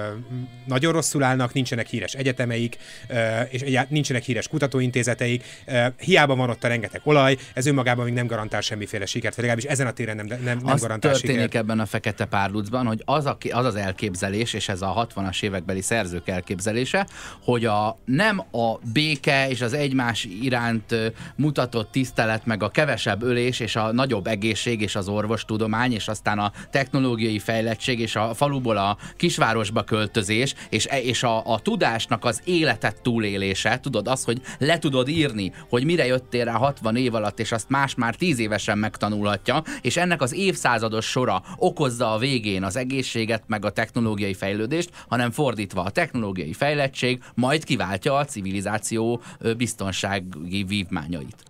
S4: nagyon rosszul állnak, nincsenek híres egyetemeik, ö, és nincsenek híres kutatóintézeteik, ö, hiába van ott a rengeteg olaj, ez önmagában még nem garantál semmiféle sikert, vagy legalábbis ezen a téren nem, nem, nem
S2: az
S4: garantál
S2: történik
S4: sikert.
S2: ebben a fekete párlucban, hogy az, a, az az elképzelés, és ez a 60-as évekbeli szerzők elképzelése, hogy a, nem a béke és az egymás iránt mutatott tisztelet, meg a kevesebb ölés és a nagyobb egészség és az orvostudomány, és aztán a technológiai fejlettség és a faluból a kisvárosba költözés, és, e, és a, a tudásnak az életet túlélése, tudod, az, hogy le tudod írni, hogy mire jöttél rá 60 év alatt, és azt más már 10 évesen megtanulhatja, és ennek az évszázados sora okozza a végén az egészséget, meg a technológiai fejlődést, hanem fordítva a technológiai fejlettség majd kiváltja a civilizáció biztonsági vívmányait.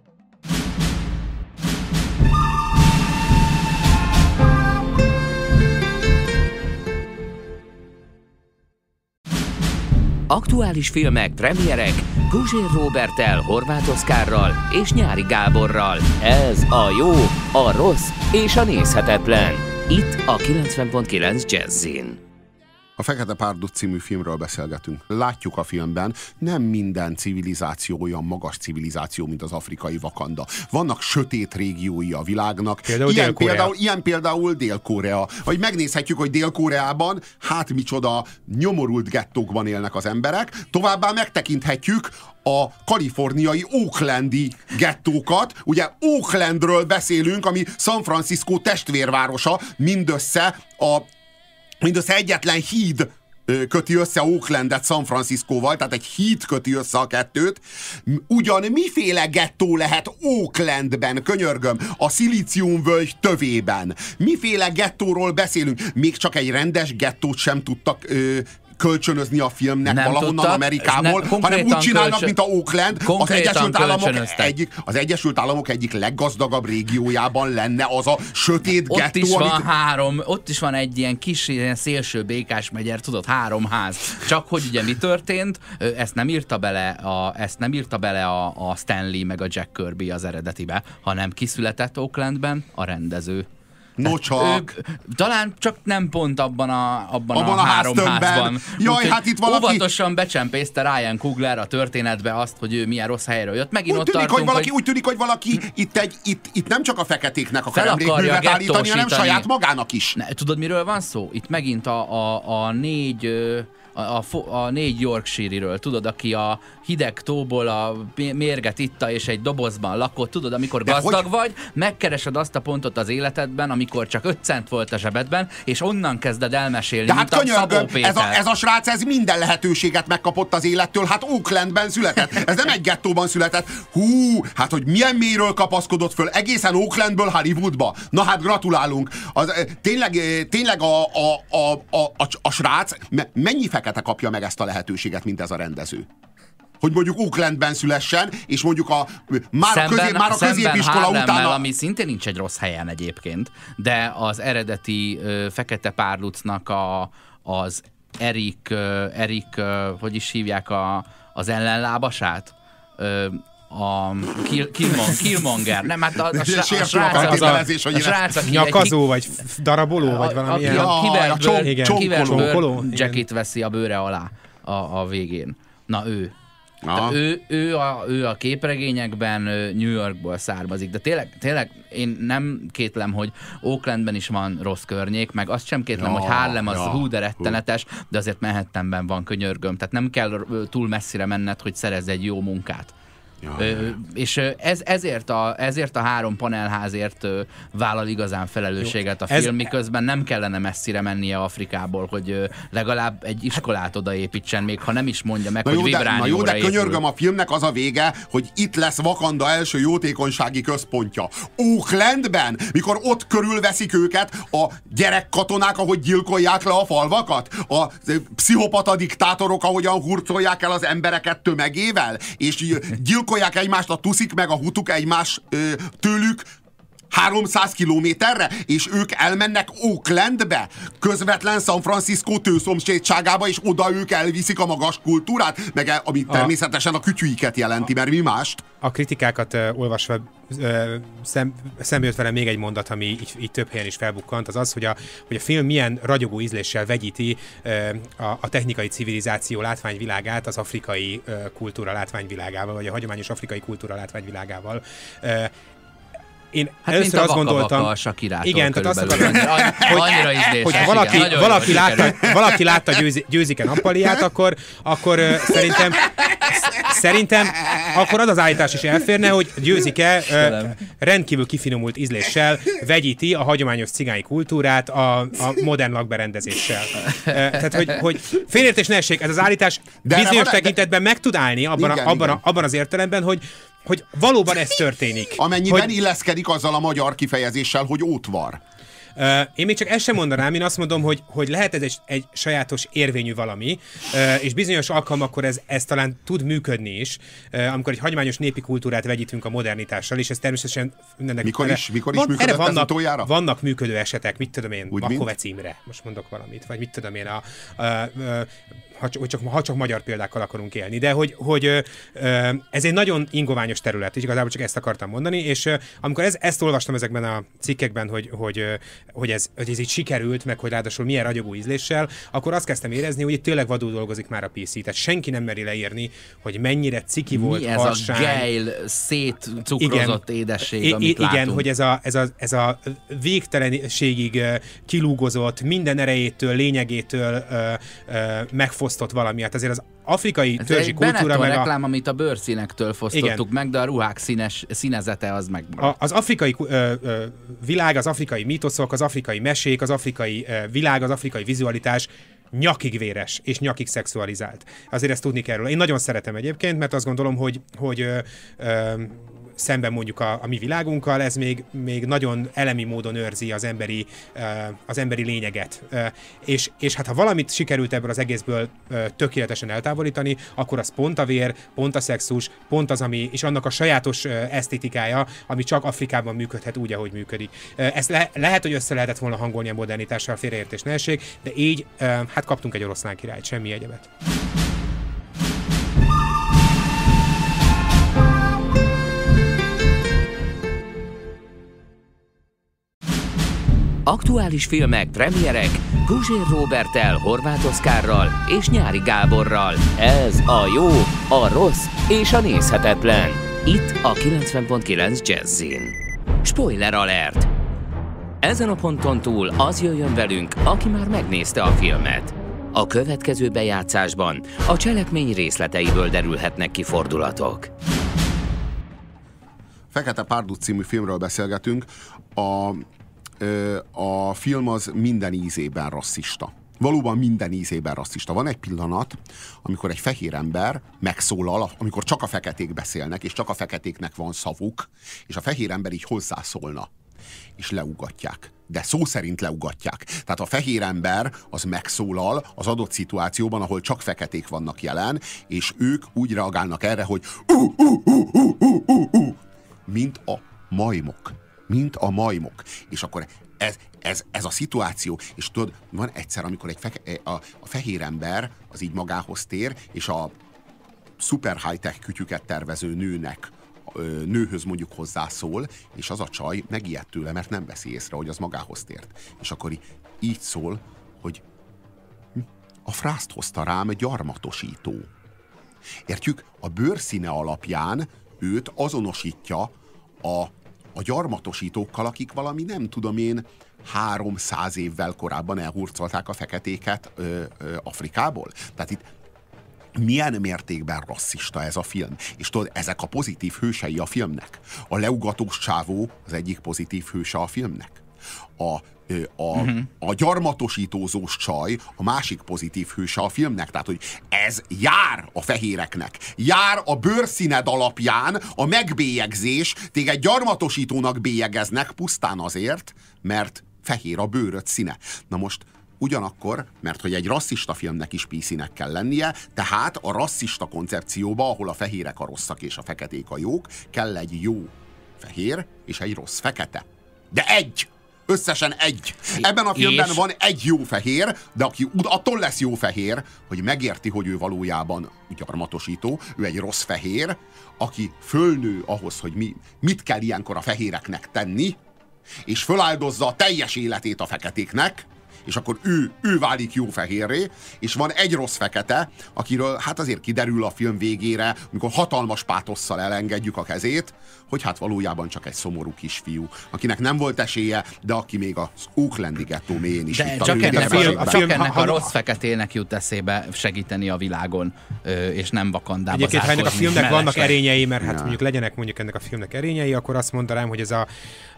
S1: Aktuális filmek, premierek, Guzsér Robertel, Horváth Oszkárral és Nyári Gáborral. Ez a jó, a rossz és a nézhetetlen. Itt a 90.9 Jazzin.
S3: A Fekete Párduc című filmről beszélgetünk. Látjuk a filmben, nem minden civilizáció olyan magas civilizáció, mint az afrikai Vakanda. Vannak sötét régiói a világnak.
S4: Például
S3: ilyen, például, ilyen például Dél-Korea. Vagy megnézhetjük, hogy Dél-Koreában hát micsoda nyomorult gettókban élnek az emberek. Továbbá megtekinthetjük a kaliforniai Oaklandi gettókat. Ugye Oaklandről beszélünk, ami San Francisco testvérvárosa, mindössze a mindössze egyetlen híd köti össze Oaklandet San Franciscóval, tehát egy híd köti össze a kettőt. Ugyan miféle gettó lehet Oaklandben, könyörgöm, a szilíciumvölgy tövében? Miféle gettóról beszélünk? Még csak egy rendes gettót sem tudtak ö, kölcsönözni a filmnek
S2: Nem
S3: valahonnan
S2: tudtak,
S3: Amerikából,
S2: ne-
S3: hanem úgy csinálnak,
S2: kölcsön-
S3: mint a Oakland, az Egyesült, Államok egyik, az Egyesült Államok egyik leggazdagabb régiójában lenne az a sötét
S2: Ott
S3: gettó,
S2: is van
S3: amit
S2: három, ott is van egy ilyen kis, ilyen szélső békás megyer, tudod, három ház. Csak hogy ugye mi történt, ezt nem írta bele a, ezt nem írta bele a, a Stanley meg a Jack Kirby az eredetibe, hanem kiszületett Oaklandben a rendező.
S3: Nocsak.
S2: Talán csak nem pont abban a, abban
S3: Abban
S2: a,
S3: a
S2: három
S3: háztömbben.
S2: házban.
S3: Jaj, hát itt valaki-
S2: Óvatosan becsempészte Ryan Coogler a történetbe azt, hogy ő milyen rossz helyről jött. Megint
S3: Úgy tűnik, hogy
S2: tartunk,
S3: valaki, úgy tűnik, hogy valaki itt, egy, itt, itt nem csak a feketéknek akar emlékművet állítani, hanem saját magának is.
S2: Ne, tudod, miről van szó? Itt megint a, a, a négy ö, a, a, négy Yorkshire-ről, tudod, aki a hideg tóból a mé- mérget itta és egy dobozban lakott, tudod, amikor
S3: De
S2: gazdag
S3: hogy-
S2: vagy, megkeresed azt a pontot az életedben, amikor csak 5 cent volt a zsebedben, és onnan kezded elmesélni,
S3: De hát
S2: mint a Szabó
S3: könyörgöm, ez a, ez a srác ez minden lehetőséget megkapott az élettől, hát Oaklandben született, ez nem egy gettóban született. Hú, hát hogy milyen mélyről kapaszkodott föl, egészen Oaklandből Hollywoodba. Na hát gratulálunk. Az, eh, tényleg, eh, tényleg a, a, a, a, a, a srác, me- mennyi fekete kapja meg ezt a lehetőséget, mint ez a rendező? hogy mondjuk Oaklandben szülessen, és mondjuk a, már, a, közé, már a középiskola
S2: Harlemmel,
S3: után...
S2: ami szintén nincs egy rossz helyen egyébként, de az eredeti ö, fekete párlucnak a, az Erik, ö, Erik ö, hogy is hívják a, az ellenlábasát? Ö, a Kill, Killmon, Killmonger, nem, hát a, a, a,
S3: a
S2: srác,
S3: feltételezés,
S2: a, a srác, aki egy
S4: Nyakazó, vagy daraboló, vagy valami
S2: a,
S4: ilyen.
S2: a,
S3: a
S2: bőr
S4: igen.
S2: jacket veszi a bőre alá a, a végén. Na ő.
S3: Aha.
S2: Ő, ő, a, ő a képregényekben New Yorkból származik, de tényleg, tényleg én nem kétlem, hogy Oaklandben is van rossz környék, meg azt sem kétlem,
S3: Ja,
S2: hogy Harlem az
S3: ja,
S2: hú de rettenetes, de azért Manhattanben van könyörgöm, tehát nem kell túl messzire menned, hogy szerezz egy jó munkát. Ö, és ez, ezért, a, ezért a három panelházért ö, vállal igazán felelősséget a
S4: Ez-
S2: film, miközben nem kellene messzire mennie Afrikából, hogy ö, legalább egy iskolát odaépítsen, még ha nem is mondja meg,
S3: Na
S2: hogy
S3: jó, de, na jó, de
S2: épül.
S3: könyörgöm, a filmnek az a vége, hogy itt lesz Vakanda első jótékonysági központja. Oaklandben, mikor ott körülveszik őket a gyerekkatonák, ahogy gyilkolják le a falvakat, a pszichopata diktátorok, ahogyan hurcolják el az embereket tömegével, és ö, gyilkolják egymást a tuszik meg a hutuk egymás ö, tőlük 300 kilométerre, és ők elmennek Oaklandbe, közvetlen San Francisco tőszomszédságába, és oda ők elviszik a magas kultúrát, meg ami természetesen a kütyüiket jelenti, mert mi mást?
S4: a kritikákat uh, olvasva uh, szem, szembe jött velem még egy mondat, ami így, így több helyen is felbukkant, az az, hogy a, hogy a film milyen ragyogó ízléssel vegyíti uh, a, a technikai civilizáció látványvilágát az afrikai uh, kultúra látványvilágával, vagy a hagyományos afrikai kultúra látványvilágával. Uh, én
S2: Hát
S4: először
S2: mint a
S4: azt gondoltam,
S2: vaka-vaka a Sakirától
S4: igen, tehát azt
S2: körülbelül.
S4: akarom,
S2: Annyira, annyira ízléses.
S4: hogyha
S2: igen.
S4: valaki, valaki, látta, valaki látta győzi, győzike nappaliát, akkor, akkor uh, szerintem szerintem akkor az az állítás is elférne, hogy győzike uh, rendkívül kifinomult ízléssel vegyíti a hagyományos cigányi kultúrát a, a modern lakberendezéssel. Uh, tehát, hogy, hogy félértés ne essék, ez az állítás
S3: De
S4: bizonyos
S3: van- de-
S4: tekintetben meg tud állni abban,
S3: Igen,
S4: a, abban,
S3: igen.
S4: a, abban az értelemben, hogy hogy valóban ez történik.
S3: Amennyiben
S4: hogy,
S3: illeszkedik azzal a magyar kifejezéssel, hogy ótvar.
S4: Én még csak ezt sem mondanám, én azt mondom, hogy, hogy lehet ez egy, egy sajátos érvényű valami, és bizonyos alkalmakkor ez, ez talán tud működni is, amikor egy hagyományos népi kultúrát vegyítünk a modernitással, és ez természetesen
S3: mindennek... Mikor is, mikor is van, működött
S4: vannak,
S3: ez utoljára?
S4: Vannak működő esetek, mit tudom én, Makovec Imre, most mondok valamit, vagy mit tudom én, a, a, a ha csak, csak, ha csak magyar példákkal akarunk élni, de hogy, hogy ez egy nagyon ingoványos terület, és igazából csak ezt akartam mondani, és amikor ez, ezt olvastam ezekben a cikkekben, hogy, hogy, hogy, ez, hogy ez így sikerült, meg hogy ráadásul milyen ragyogó ízléssel, akkor azt kezdtem érezni, hogy itt tényleg vadul dolgozik már a PC, tehát senki nem meri leírni, hogy mennyire ciki Mi volt,
S2: ez harsány. a gejl, szétcukrozott igen, édesség, amit
S4: Igen,
S2: látunk.
S4: hogy ez a, ez a, ez a végtelenségig kilúgozott, minden erejétől, lényegétől megfosztott fosztott valami. Hát azért az afrikai Ez törzsi egy kultúra
S2: meg a... reklám, amit a bőrszínektől fosztottuk Igen. meg, de a ruhák színes, színezete az meg.
S4: A, az afrikai ö, ö, világ, az afrikai mítoszok, az afrikai mesék, az afrikai ö, világ, az afrikai vizualitás nyakig véres és nyakig szexualizált. Azért ezt tudni kell Én nagyon szeretem egyébként, mert azt gondolom, hogy, hogy ö, ö, szemben mondjuk a, a mi világunkkal, ez még, még nagyon elemi módon őrzi az emberi, az emberi lényeget. És, és hát ha valamit sikerült ebből az egészből tökéletesen eltávolítani, akkor az pont a vér, pont a szexus, pont az, ami, és annak a sajátos esztétikája, ami csak Afrikában működhet úgy, ahogy működik. Ezt le, lehet, hogy össze lehetett volna hangolni a modernitással, félreértés ne essék, de így hát kaptunk egy oroszlán királyt, semmi egyebet.
S1: Aktuális filmek, premierek Guzsér Robertel, Horváth Oszkárral és Nyári Gáborral. Ez a jó, a rossz és a nézhetetlen. Itt a 90.9 Jazzin. Spoiler alert! Ezen a ponton túl az jöjjön velünk, aki már megnézte a filmet. A következő bejátszásban a cselekmény részleteiből derülhetnek ki fordulatok.
S3: Fekete Párduc című filmről beszélgetünk. A a film az minden ízében rasszista. Valóban minden ízében rasszista. Van egy pillanat, amikor egy fehér ember megszólal, amikor csak a feketék beszélnek, és csak a feketéknek van szavuk, és a fehér ember így hozzászólna és leugatják. De szó szerint leugatják. Tehát a fehér ember az megszólal az adott szituációban, ahol csak feketék vannak jelen, és ők úgy reagálnak erre, hogy uh, uh, uh, uh, uh, uh, uh, mint a majmok mint a majmok. És akkor ez, ez, ez a szituáció, és tudod, van egyszer, amikor egy feke, a, a fehér ember az így magához tér, és a szuper high-tech kütyüket tervező nőnek nőhöz mondjuk hozzászól, és az a csaj megijed tőle, mert nem veszi észre, hogy az magához tért. És akkor így szól, hogy hm, a frászt hozta rám gyarmatosító. Értjük? A bőrszíne alapján őt azonosítja a a gyarmatosítókkal, akik valami nem tudom én 300 évvel korábban elhurcolták a feketéket ö, ö, Afrikából. Tehát itt milyen mértékben rasszista ez a film. És tudod, ezek a pozitív hősei a filmnek. A leugatós csávó az egyik pozitív hőse a filmnek. A a, uh-huh. a gyarmatosítózós csaj a másik pozitív hőse a filmnek. Tehát, hogy ez jár a fehéreknek. Jár a bőrszíned alapján a megbélyegzés. Téged gyarmatosítónak bélyegeznek pusztán azért, mert fehér a bőröd színe. Na most Ugyanakkor, mert hogy egy rasszista filmnek is PC-nek kell lennie, tehát a rasszista koncepcióba, ahol a fehérek a rosszak és a feketék a jók, kell egy jó fehér és egy rossz fekete. De egy! Összesen egy. Ebben a filmben és... van egy jó fehér, de aki attól lesz jó fehér, hogy megérti, hogy ő valójában gyarmatosító, ő egy rossz fehér, aki fölnő ahhoz, hogy mi, mit kell ilyenkor a fehéreknek tenni, és föláldozza a teljes életét a feketéknek, és akkor ő, ő válik jó fehérré, és van egy rossz fekete, akiről hát azért kiderül a film végére, amikor hatalmas pátosszal elengedjük a kezét, hogy hát valójában csak egy szomorú kisfiú, akinek nem volt esélye, de aki még az Oaklandi gettó mélyén is
S2: de itt csak, ennek a, film, a, csak ennek a rossz feketének jut eszébe segíteni a világon, és nem vakandába
S4: Egyébként, ha ennek a filmnek vannak erényei, mert hát ja. mondjuk legyenek mondjuk ennek a filmnek erényei, akkor azt mondanám, hogy ez a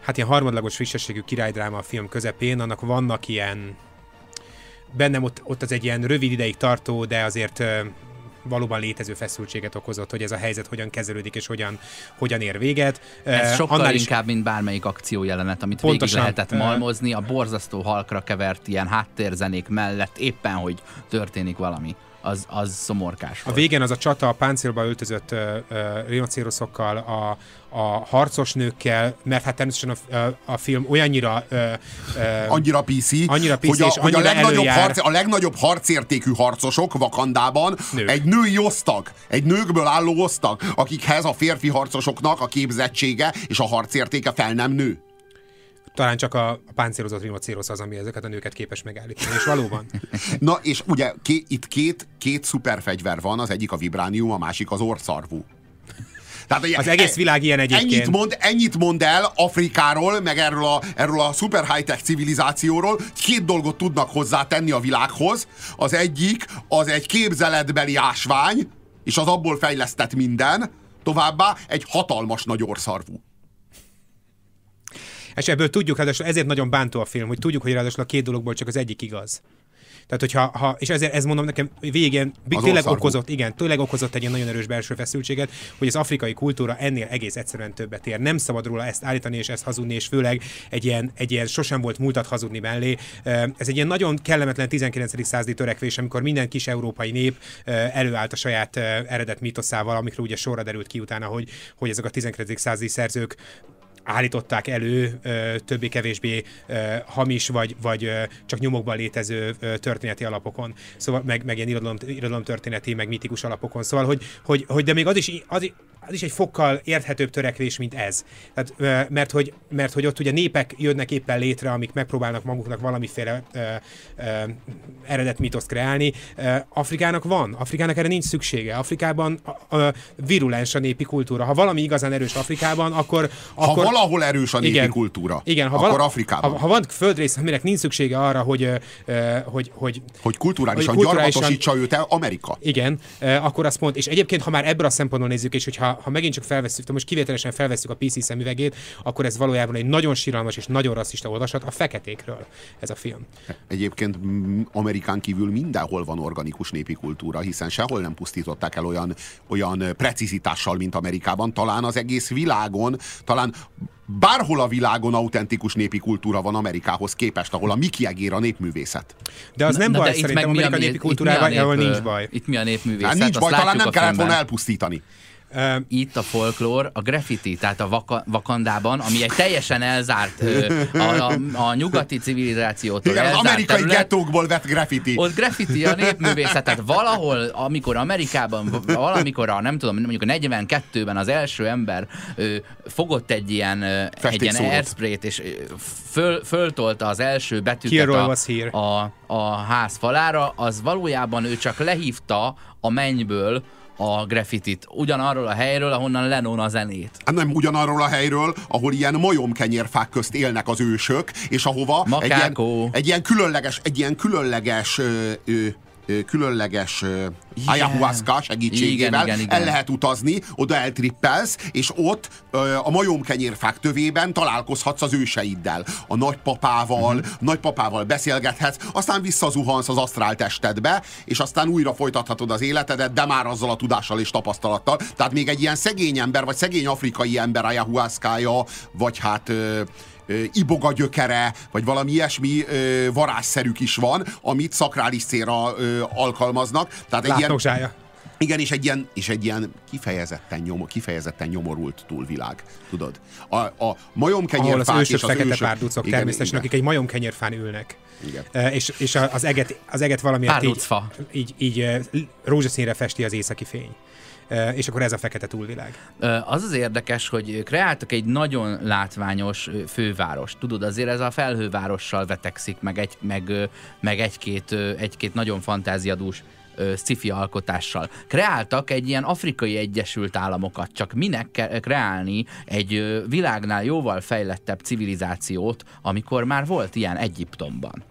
S4: hát ilyen harmadlagos frissességű királydráma a film közepén, annak vannak ilyen bennem ott, ott az egy ilyen rövid ideig tartó, de azért valóban létező feszültséget okozott, hogy ez a helyzet hogyan kezelődik és hogyan, hogyan ér véget.
S2: Ez sokkal Annál inkább, is... mint bármelyik akciójelenet, amit Pontosan. végig lehetett malmozni, a borzasztó halkra kevert ilyen háttérzenék mellett éppen, hogy történik valami az, az szomorkás
S4: volt. A végén az a csata a páncélba öltözött uh, uh, rinocéroszokkal, a, a harcos nőkkel, mert hát természetesen a, a, a film olyannyira uh,
S3: uh, annyira PC,
S4: annyira PC
S3: hogy, a,
S4: és
S3: hogy a, legnagyobb harc, a legnagyobb harcértékű harcosok Vakandában nők. egy női osztag, egy nőkből álló osztag, akikhez a férfi harcosoknak a képzettsége és a harcértéke fel nem nő
S4: talán csak a, a páncélozott rinocérosz az, ami ezeket a nőket képes megállítani, és valóban.
S3: Na, és ugye ké, itt két, két szuperfegyver van, az egyik a vibránium, a másik az orszarvú.
S4: Tehát, az egész e- világ ilyen egyébként.
S3: Ennyit mond, ennyit mond el Afrikáról, meg erről a, erről a szuper high-tech civilizációról. Két dolgot tudnak hozzátenni a világhoz. Az egyik, az egy képzeletbeli ásvány, és az abból fejlesztett minden. Továbbá egy hatalmas nagy orszarvú.
S4: És ebből tudjuk, ráadásul ezért nagyon bántó a film, hogy tudjuk, hogy ráadásul a két dologból csak az egyik igaz. Tehát, hogyha, ha, és ezért ez mondom nekem végén tényleg okozott, igen, tényleg okozott egy ilyen nagyon erős belső feszültséget, hogy az afrikai kultúra ennél egész egyszerűen többet ér. Nem szabad róla ezt állítani és ezt hazudni, és főleg egy ilyen, egy ilyen sosem volt múltat hazudni mellé. Ez egy ilyen nagyon kellemetlen 19. századi törekvés, amikor minden kis európai nép előállt a saját eredet mitoszával, amikről ugye sorra derült ki utána, hogy, hogy ezek a 19. századi szerzők állították elő többé-kevésbé hamis vagy, vagy csak nyomokban létező történeti alapokon, szóval meg, meg ilyen irodalom, irodalomtörténeti, meg mitikus alapokon. Szóval, hogy, hogy, hogy de még az is, az, az is egy fokkal érthetőbb törekvés, mint ez. Tehát, mert, hogy, mert hogy ott ugye népek jönnek éppen létre, amik megpróbálnak maguknak valamiféle ö, ö, eredet mitoszt kreálni. Afrikának van, Afrikának erre nincs szüksége. Afrikában ö, virulens a népi kultúra. Ha valami igazán erős Afrikában, akkor...
S3: Ha
S4: akkor
S3: valahol erős a népi igen, kultúra, igen, ha akkor vala, Afrikában.
S4: Ha, ha van földrész, aminek nincs szüksége arra, hogy... ö, hogy, hogy,
S3: hogy kulturálisan, hogy kulturálisan gyarmatosítsa őt el Amerika.
S4: Igen, akkor azt mond, és egyébként, ha már ebből a szempontból nézzük, és hogyha ha megint csak felveszünk, most kivételesen felveszünk a PC szemüvegét, akkor ez valójában egy nagyon síralmas és nagyon rasszista olvasat a feketékről ez a film.
S3: Egyébként Amerikán kívül mindenhol van organikus népi kultúra, hiszen sehol nem pusztították el olyan, olyan precizitással, mint Amerikában. Talán az egész világon, talán bárhol a világon autentikus népi kultúra van Amerikához képest, ahol a Miki Egér a népművészet.
S4: De az nem na, baj, de szerintem Amerika népi kultúrában, ahol nincs baj.
S2: Itt mi a népművészet? Hát
S3: nincs baj, talán nem kellett volna elpusztítani.
S2: Itt a folklór, a graffiti, tehát a vaka, Vakandában, ami egy teljesen elzárt, a, a, a nyugati civilizációtól
S3: Igen, az amerikai terület, gettókból vett graffiti.
S2: Ott graffiti a népművészet, tehát valahol, amikor Amerikában, valamikor a, nem tudom, mondjuk a 42-ben az első ember ö, fogott egy ilyen, egy ilyen airsprayt, és föl, föltolta az első betűket a, a, a ház falára, az valójában ő csak lehívta a mennyből a graffitit. Ugyanarról a helyről, ahonnan Lennon a zenét.
S3: Hát nem ugyanarról a helyről, ahol ilyen majomkenyérfák közt élnek az ősök, és ahova egy ilyen, egy ilyen különleges, egy ilyen különleges ö, ö, különleges yeah. ayahuasca segítségével igen, igen, igen. el lehet utazni, oda eltrippelsz, és ott a majomkenyérfák tövében találkozhatsz az őseiddel. A nagypapával, uh-huh. nagypapával beszélgethetsz, aztán visszazuhansz az asztrál testedbe, és aztán újra folytathatod az életedet, de már azzal a tudással és tapasztalattal. Tehát még egy ilyen szegény ember, vagy szegény afrikai ember ayahuasca vagy hát iboga gyökere, vagy valami ilyesmi ö, varázsszerük is van, amit szakrális célra ö, alkalmaznak.
S4: Tehát egy ilyen,
S3: igen, és egy ilyen, és egy ilyen kifejezetten, nyom, kifejezetten nyomorult túlvilág, tudod? A, a majomkenyérfák
S4: Ahol az ősök és az fekete ősök, párducok igen, természetesen, igen. akik egy majomkenyérfán ülnek. Igen. E, és, és az eget, az eget valamiért így, így, így rózsaszínre festi az északi fény és akkor ez a fekete túlvilág.
S2: Az az érdekes, hogy kreáltak egy nagyon látványos főváros. Tudod, azért ez a felhővárossal vetekszik, meg, egy, meg, meg egy-két, egy-két nagyon fantáziadús sci alkotással. Kreáltak egy ilyen afrikai egyesült államokat, csak minek kreálni egy világnál jóval fejlettebb civilizációt, amikor már volt ilyen Egyiptomban.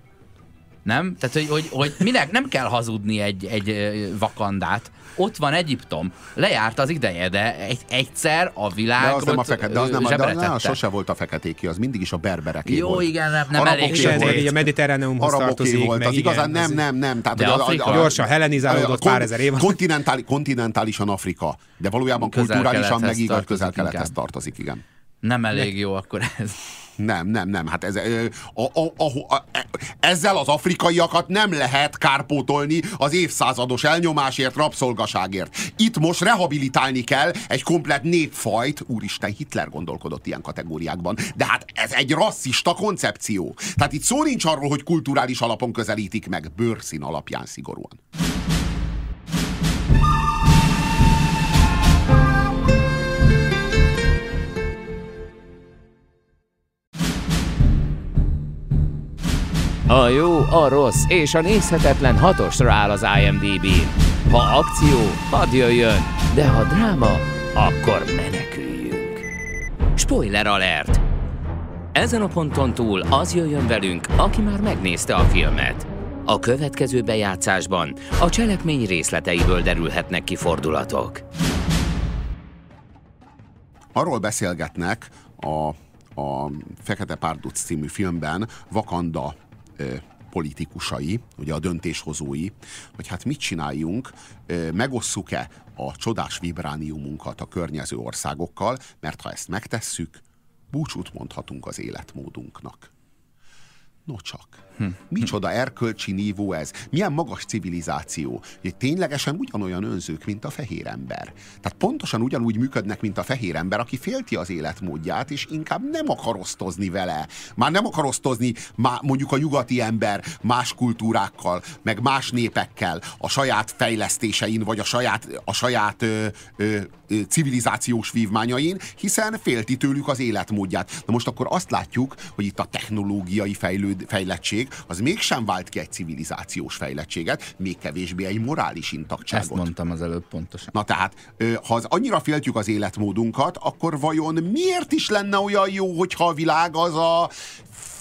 S2: Nem? Tehát, hogy, hogy, hogy minek nem kell hazudni egy, egy vakandát. Ott van Egyiptom. Lejárt az ideje, de egy, egyszer a világ.
S3: De az nem a fekete, de az nem, a, de az nem, sose volt a feketéki, az mindig is a berbereké
S2: Jó,
S3: volt.
S2: igen, nem, nem elég volt.
S4: egy a mediterráneumhoz tartozik.
S3: volt,
S4: meg
S3: az
S4: igen,
S3: igazán nem, nem, nem. Tehát,
S2: De Afrika?
S4: Gyorsan helenizálódott pár ezer év alatt.
S3: kontinentáli, kontinentálisan Afrika, de valójában kulturálisan meg igaz közel-kelethez tartozik, igen.
S2: Nem elég jó akkor ez.
S3: Nem, nem, nem. Hát ez, a, a, a, a, ezzel az afrikaiakat nem lehet kárpótolni az évszázados elnyomásért, rabszolgaságért. Itt most rehabilitálni kell egy komplett népfajt, úristen, Hitler gondolkodott ilyen kategóriákban, de hát ez egy rasszista koncepció. Tehát itt szó nincs arról, hogy kulturális alapon közelítik meg, bőrszín alapján szigorúan.
S1: A jó, a rossz és a nézhetetlen hatosra áll az IMDb-n. Ha akció, hadd jöjjön, de ha dráma, akkor meneküljünk. Spoiler alert! Ezen a ponton túl az jöjjön velünk, aki már megnézte a filmet. A következő bejátszásban a cselekmény részleteiből derülhetnek ki fordulatok.
S3: Arról beszélgetnek a, a Fekete Párduc című filmben Vakanda politikusai, ugye a döntéshozói, hogy hát mit csináljunk, megosszuk-e a csodás vibrániumunkat a környező országokkal, mert ha ezt megtesszük, búcsút mondhatunk az életmódunknak. No csak. Micsoda erkölcsi nívó ez? Milyen magas civilizáció? Hogy ténylegesen ugyanolyan önzők, mint a fehér ember. Tehát pontosan ugyanúgy működnek, mint a fehér ember, aki félti az életmódját, és inkább nem akar osztozni vele. Már nem akar osztozni má, mondjuk a nyugati ember más kultúrákkal, meg más népekkel, a saját fejlesztésein, vagy a saját, a saját ö, ö, ö, civilizációs vívmányain, hiszen félti tőlük az életmódját. Na most akkor azt látjuk, hogy itt a technológiai fejlőd, fejlettség az mégsem vált ki egy civilizációs fejlettséget, még kevésbé egy morális intaktságot.
S2: Ezt mondtam az előbb pontosan.
S3: Na tehát, ha az annyira féltjük az életmódunkat, akkor vajon miért is lenne olyan jó, hogyha a világ az a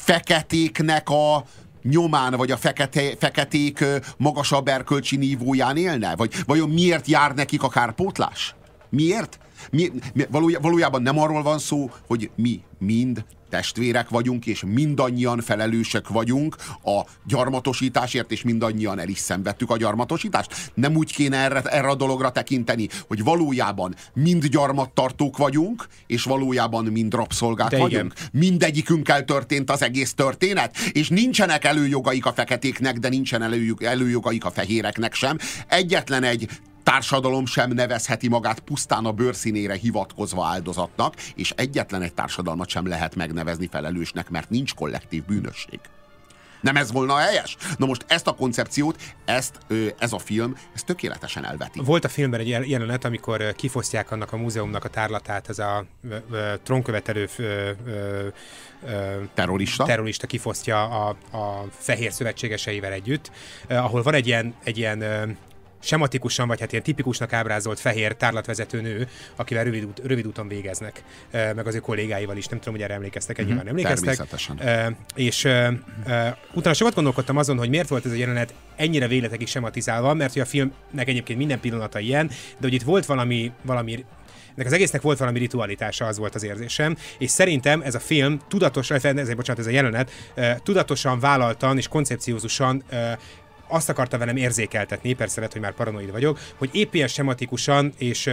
S3: feketéknek a nyomán, vagy a fekete, feketék magasabb erkölcsi nívóján élne? Vagy vajon miért jár nekik a kárpótlás? Miért? Mi, mi, valójá, valójában nem arról van szó, hogy mi mind testvérek vagyunk, és mindannyian felelősek vagyunk a gyarmatosításért, és mindannyian el is szenvedtük a gyarmatosítást. Nem úgy kéne erre, erre a dologra tekinteni, hogy valójában mind gyarmattartók vagyunk, és valójában mind rabszolgák
S4: De igen.
S3: vagyunk. Mindegyikünkkel történt az egész történet, és nincsenek előjogaik a feketéknek, de nincsen előjog, előjogaik a fehéreknek sem. Egyetlen egy társadalom sem nevezheti magát pusztán a bőrszínére hivatkozva áldozatnak, és egyetlen egy társadalmat sem lehet megnevezni felelősnek, mert nincs kollektív bűnösség. Nem ez volna a helyes? Na most ezt a koncepciót, ezt, ez a film, ez tökéletesen elveti.
S4: Volt a filmben egy jel- jelenet, amikor kifosztják annak a múzeumnak a tárlatát, ez a trónkövetelő
S3: Terrorista?
S4: terrorista kifosztja a, a fehér szövetségeseivel együtt, ahol van egy ilyen, egy ilyen sematikusan, vagy hát ilyen tipikusnak ábrázolt fehér tárlatvezető nő, akivel rövid, út, rövid úton végeznek, meg az ő kollégáival is, nem tudom, hogy erre emlékeztek, egy nyilván emlékeztek.
S3: Természetesen.
S4: És utána sokat gondolkodtam azon, hogy miért volt ez a jelenet ennyire véletekig sematizálva, mert hogy a filmnek egyébként minden pillanata ilyen, de hogy itt volt valami, valami ennek az egésznek volt valami ritualitása, az volt az érzésem, és szerintem ez a film tudatosan, ezért bocsánat, ez a jelenet, tudatosan vállaltan és koncepciózusan azt akarta velem érzékeltetni, persze lehet, hogy már paranoid vagyok, hogy épp ilyen sematikusan és,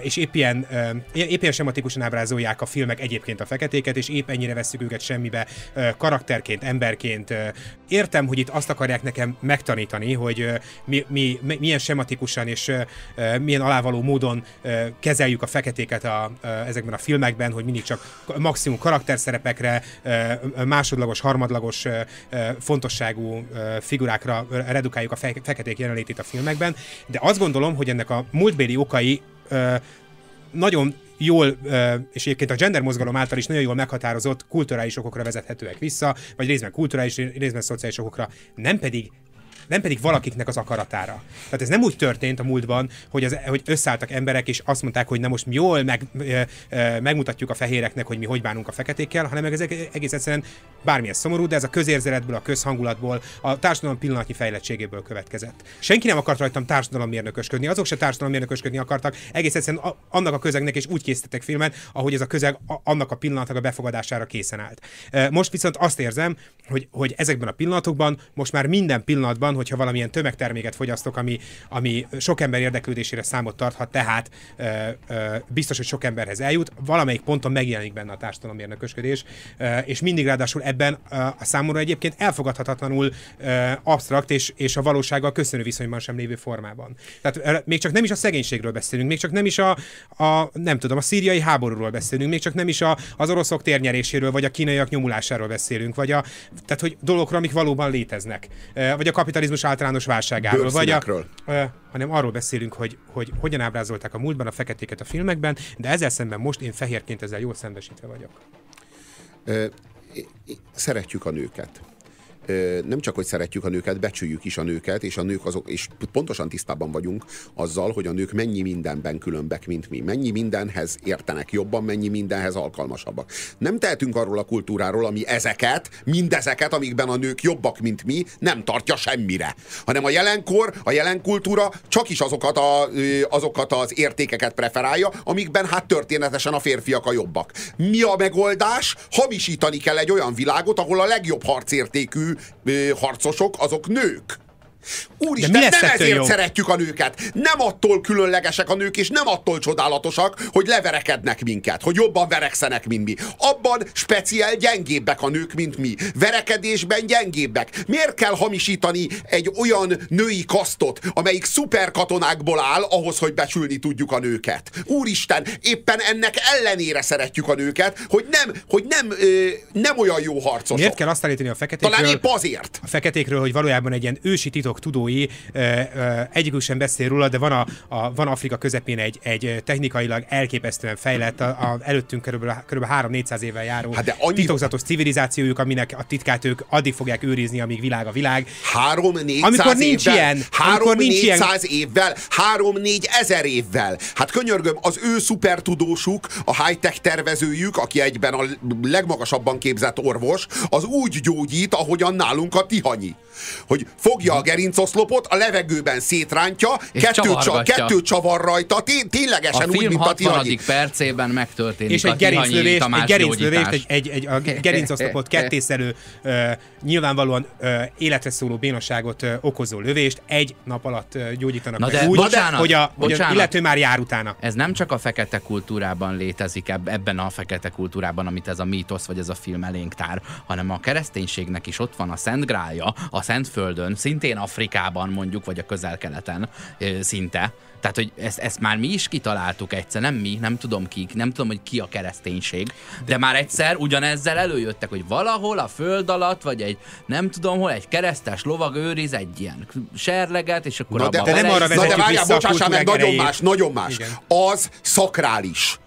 S4: és épp, ilyen, épp ilyen sematikusan ábrázolják a filmek egyébként a feketéket, és épp ennyire veszük őket semmibe karakterként, emberként. Értem, hogy itt azt akarják nekem megtanítani, hogy mi, mi, mi, milyen sematikusan és milyen alávaló módon kezeljük a feketéket a, ezekben a filmekben, hogy mindig csak maximum karakterszerepekre, másodlagos, harmadlagos fontosságú figurákra redukáljuk a fe- feketék jelenlétét a filmekben, de azt gondolom, hogy ennek a múltbéli okai ö, nagyon jól, és egyébként a gender mozgalom által is nagyon jól meghatározott kulturális okokra vezethetőek vissza, vagy részben kulturális, részben szociális okokra, nem pedig nem pedig valakiknek az akaratára. Tehát ez nem úgy történt a múltban, hogy, az, hogy összeálltak emberek, és azt mondták, hogy na most mi jól meg, megmutatjuk a fehéreknek, hogy mi hogy bánunk a feketékkel, hanem ez egész egyszerűen bármilyen szomorú, de ez a közérzeletből, a közhangulatból, a társadalom pillanatnyi fejlettségéből következett. Senki nem akart rajtam társadalommérnökösködni, azok se társadalommérnökösködni akartak, egész egyszerűen annak a közegnek is úgy készítettek filmet, ahogy ez a közeg annak a pillanatnak a befogadására készen állt. Most viszont azt érzem, hogy, hogy ezekben a pillanatokban, most már minden pillanatban, hogyha valamilyen tömegterméket fogyasztok, ami, ami sok ember érdeklődésére számot tarthat, tehát ö, ö, biztos, hogy sok emberhez eljut, valamelyik ponton megjelenik benne a társadalommérnökösködés, ö, és mindig ráadásul ebben ö, a számomra egyébként elfogadhatatlanul ö, absztrakt és, és a valósággal köszönő viszonyban sem lévő formában. Tehát ö, még csak nem is a szegénységről beszélünk, még csak nem is a, a nem tudom, a szíriai háborúról beszélünk, még csak nem is a, az oroszok térnyeréséről, vagy a kínaiak nyomulásáról beszélünk, vagy a, tehát hogy dolgokról, amik valóban léteznek, vagy a kapitalizmus általános válságáról, vagy a, hanem arról beszélünk, hogy, hogy hogyan ábrázolták a múltban a feketéket a filmekben, de ezzel szemben most én fehérként ezzel jól szembesítve vagyok.
S3: Szeretjük a nőket nem csak, hogy szeretjük a nőket, becsüljük is a nőket, és a nők azok, és pontosan tisztában vagyunk azzal, hogy a nők mennyi mindenben különbek, mint mi. Mennyi mindenhez értenek jobban, mennyi mindenhez alkalmasabbak. Nem tehetünk arról a kultúráról, ami ezeket, mindezeket, amikben a nők jobbak, mint mi, nem tartja semmire. Hanem a jelenkor, a jelen kultúra csak is azokat, a, azokat az értékeket preferálja, amikben hát történetesen a férfiak a jobbak. Mi a megoldás? Hamisítani kell egy olyan világot, ahol a legjobb harcértékű harcosok azok nők. Úristen, nem ezért jó? szeretjük a nőket. Nem attól különlegesek a nők, és nem attól csodálatosak, hogy leverekednek minket, hogy jobban verekszenek, mint mi. Abban speciál gyengébbek a nők, mint mi. Verekedésben gyengébbek. Miért kell hamisítani egy olyan női kasztot, amelyik szuperkatonákból áll, ahhoz, hogy becsülni tudjuk a nőket? Úristen, éppen ennek ellenére szeretjük a nőket, hogy nem, hogy nem, ö, nem olyan jó harcosok.
S4: Miért kell azt állítani a feketékről?
S3: Talán épp azért.
S4: A feketékről, hogy valójában egy ilyen ősi titok tudósok, tudói, egyikük sem beszél róla, de van, a, a, van Afrika közepén egy, egy technikailag elképesztően fejlett, a, a előttünk körülbelül, körülbelül 3-400 évvel járó hát de annyi... titokzatos civilizációjuk, aminek a titkát ők addig fogják őrizni, amíg világ a világ.
S3: 3-400
S4: amikor nincs
S3: évvel,
S4: ilyen,
S3: 3 nincs ilyen... évvel, 3-4 ezer évvel. Hát könyörgöm, az ő szupertudósuk, a high-tech tervezőjük, aki egyben a legmagasabban képzett orvos, az úgy gyógyít, ahogyan nálunk a tihanyi. Hogy fogja a gerinc gerincoszlopot a levegőben szétrántja, kettő, csa, kettő csavar rajta, té- ténylegesen
S2: a
S3: úgy, mint a tihanyi.
S2: percében megtörténik
S4: És egy gerinclövést, egy gerinclövést, egy, egy, egy, a gerincoszlopot kettészelő, uh, nyilvánvalóan uh, életre szóló bénosságot uh, okozó lövést egy nap alatt uh, gyógyítanak
S2: Na de,
S4: úgy,
S2: bocsánat,
S4: hogy, a,
S2: bocsánat.
S4: hogy a illető már jár utána.
S2: Ez nem csak a fekete kultúrában létezik, ebben a fekete kultúrában, amit ez a mítosz vagy ez a film elénk tár, hanem a kereszténységnek is ott van a Szent Grálja, a Szentföldön, szintén a Afrikában mondjuk, vagy a közel-keleten szinte. Tehát, hogy ezt, ezt már mi is kitaláltuk egyszer, nem mi, nem tudom kik, nem tudom, hogy ki a kereszténység, de már egyszer ugyanezzel előjöttek, hogy valahol a föld alatt, vagy egy, nem tudom hol, egy keresztes lovag őriz egy ilyen serleget, és akkor
S3: Na de, de nem arra vezetjük de várjál, bocsássál meg, nagyon más, nagyon más. Igen. Az szakrális.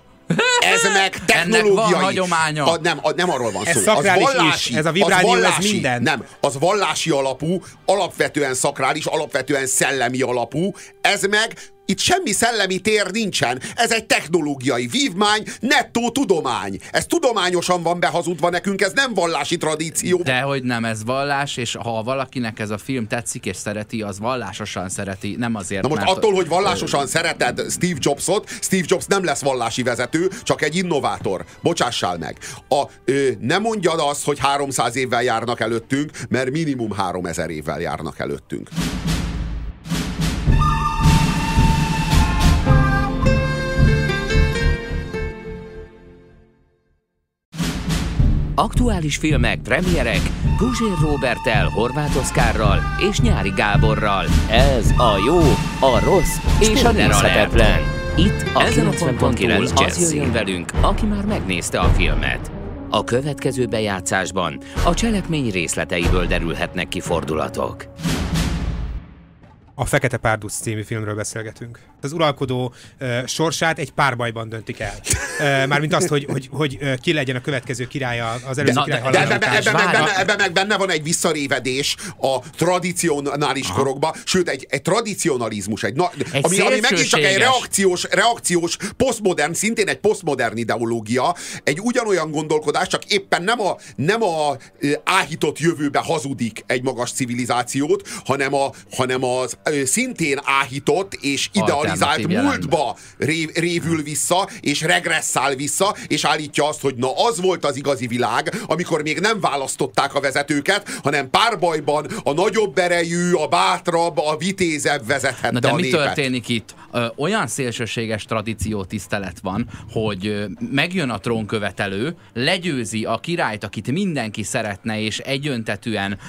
S3: Ez meg technológiai. van
S2: hagyománya.
S3: A, nem, a, nem arról van
S4: ez
S3: szó.
S4: Az vallási. Is. Ez a vibráció, az vallási, ez minden.
S3: Nem, az vallási alapú, alapvetően szakrális, alapvetően szellemi alapú. Ez meg itt semmi szellemi tér nincsen. Ez egy technológiai vívmány, nettó tudomány. Ez tudományosan van behazudva nekünk, ez nem vallási tradíció.
S2: De hogy nem, ez vallás, és ha valakinek ez a film tetszik és szereti, az vallásosan szereti, nem azért,
S3: Na most
S2: mert...
S3: attól, hogy vallásosan szereted Steve Jobsot, Steve Jobs nem lesz vallási vezető, csak egy innovátor. Bocsássál meg. A, ö, ne mondjad azt, hogy 300 évvel járnak előttünk, mert minimum 3000 évvel járnak előttünk.
S1: Aktuális filmek, premierek Guzsér Robertel, Horváth Oszkárral és Nyári Gáborral. Ez a jó, a rossz és a nézhetetlen. Itt a 90.9 az jöjjön velünk, aki már megnézte a filmet. A következő bejátszásban a cselekmény részleteiből derülhetnek ki fordulatok.
S4: a Fekete Párduc című filmről beszélgetünk. Az uralkodó uh, sorsát egy párbajban döntik el. Uh, Mármint azt, hogy, hogy, hogy uh, ki legyen a következő királya az előző király
S2: de-
S3: ebben, meg benne, ebben meg benne van egy visszarévedés a tradicionális korokba, sőt egy, egy tradicionalizmus, egy, na,
S2: Egy
S3: ami, ami megint csak egy reakciós, reakciós, posztmodern, szintén egy posztmodern ideológia, egy ugyanolyan gondolkodás, csak éppen nem a, nem a áhított jövőbe hazudik egy magas civilizációt, hanem, a, hanem az szintén áhított és idealizált
S2: Alternatív
S3: múltba rév, révül vissza, és regresszál vissza, és állítja azt, hogy na az volt az igazi világ, amikor még nem választották a vezetőket, hanem párbajban a nagyobb erejű, a bátrabb, a vitézebb vezethette
S2: Na de
S3: a
S2: mi
S3: népet.
S2: történik itt? Olyan szélsőséges tradíció tisztelet van, hogy megjön a trónkövetelő, legyőzi a királyt, akit mindenki szeretne, és egyöntetűen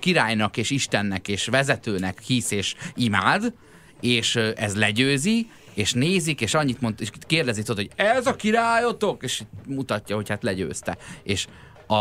S2: királynak és istennek és vezetőnek hisz és imád, és ez legyőzi, és nézik, és annyit mond, és kérdezi, tudod, hogy ez a királyotok, és mutatja, hogy hát legyőzte. És a,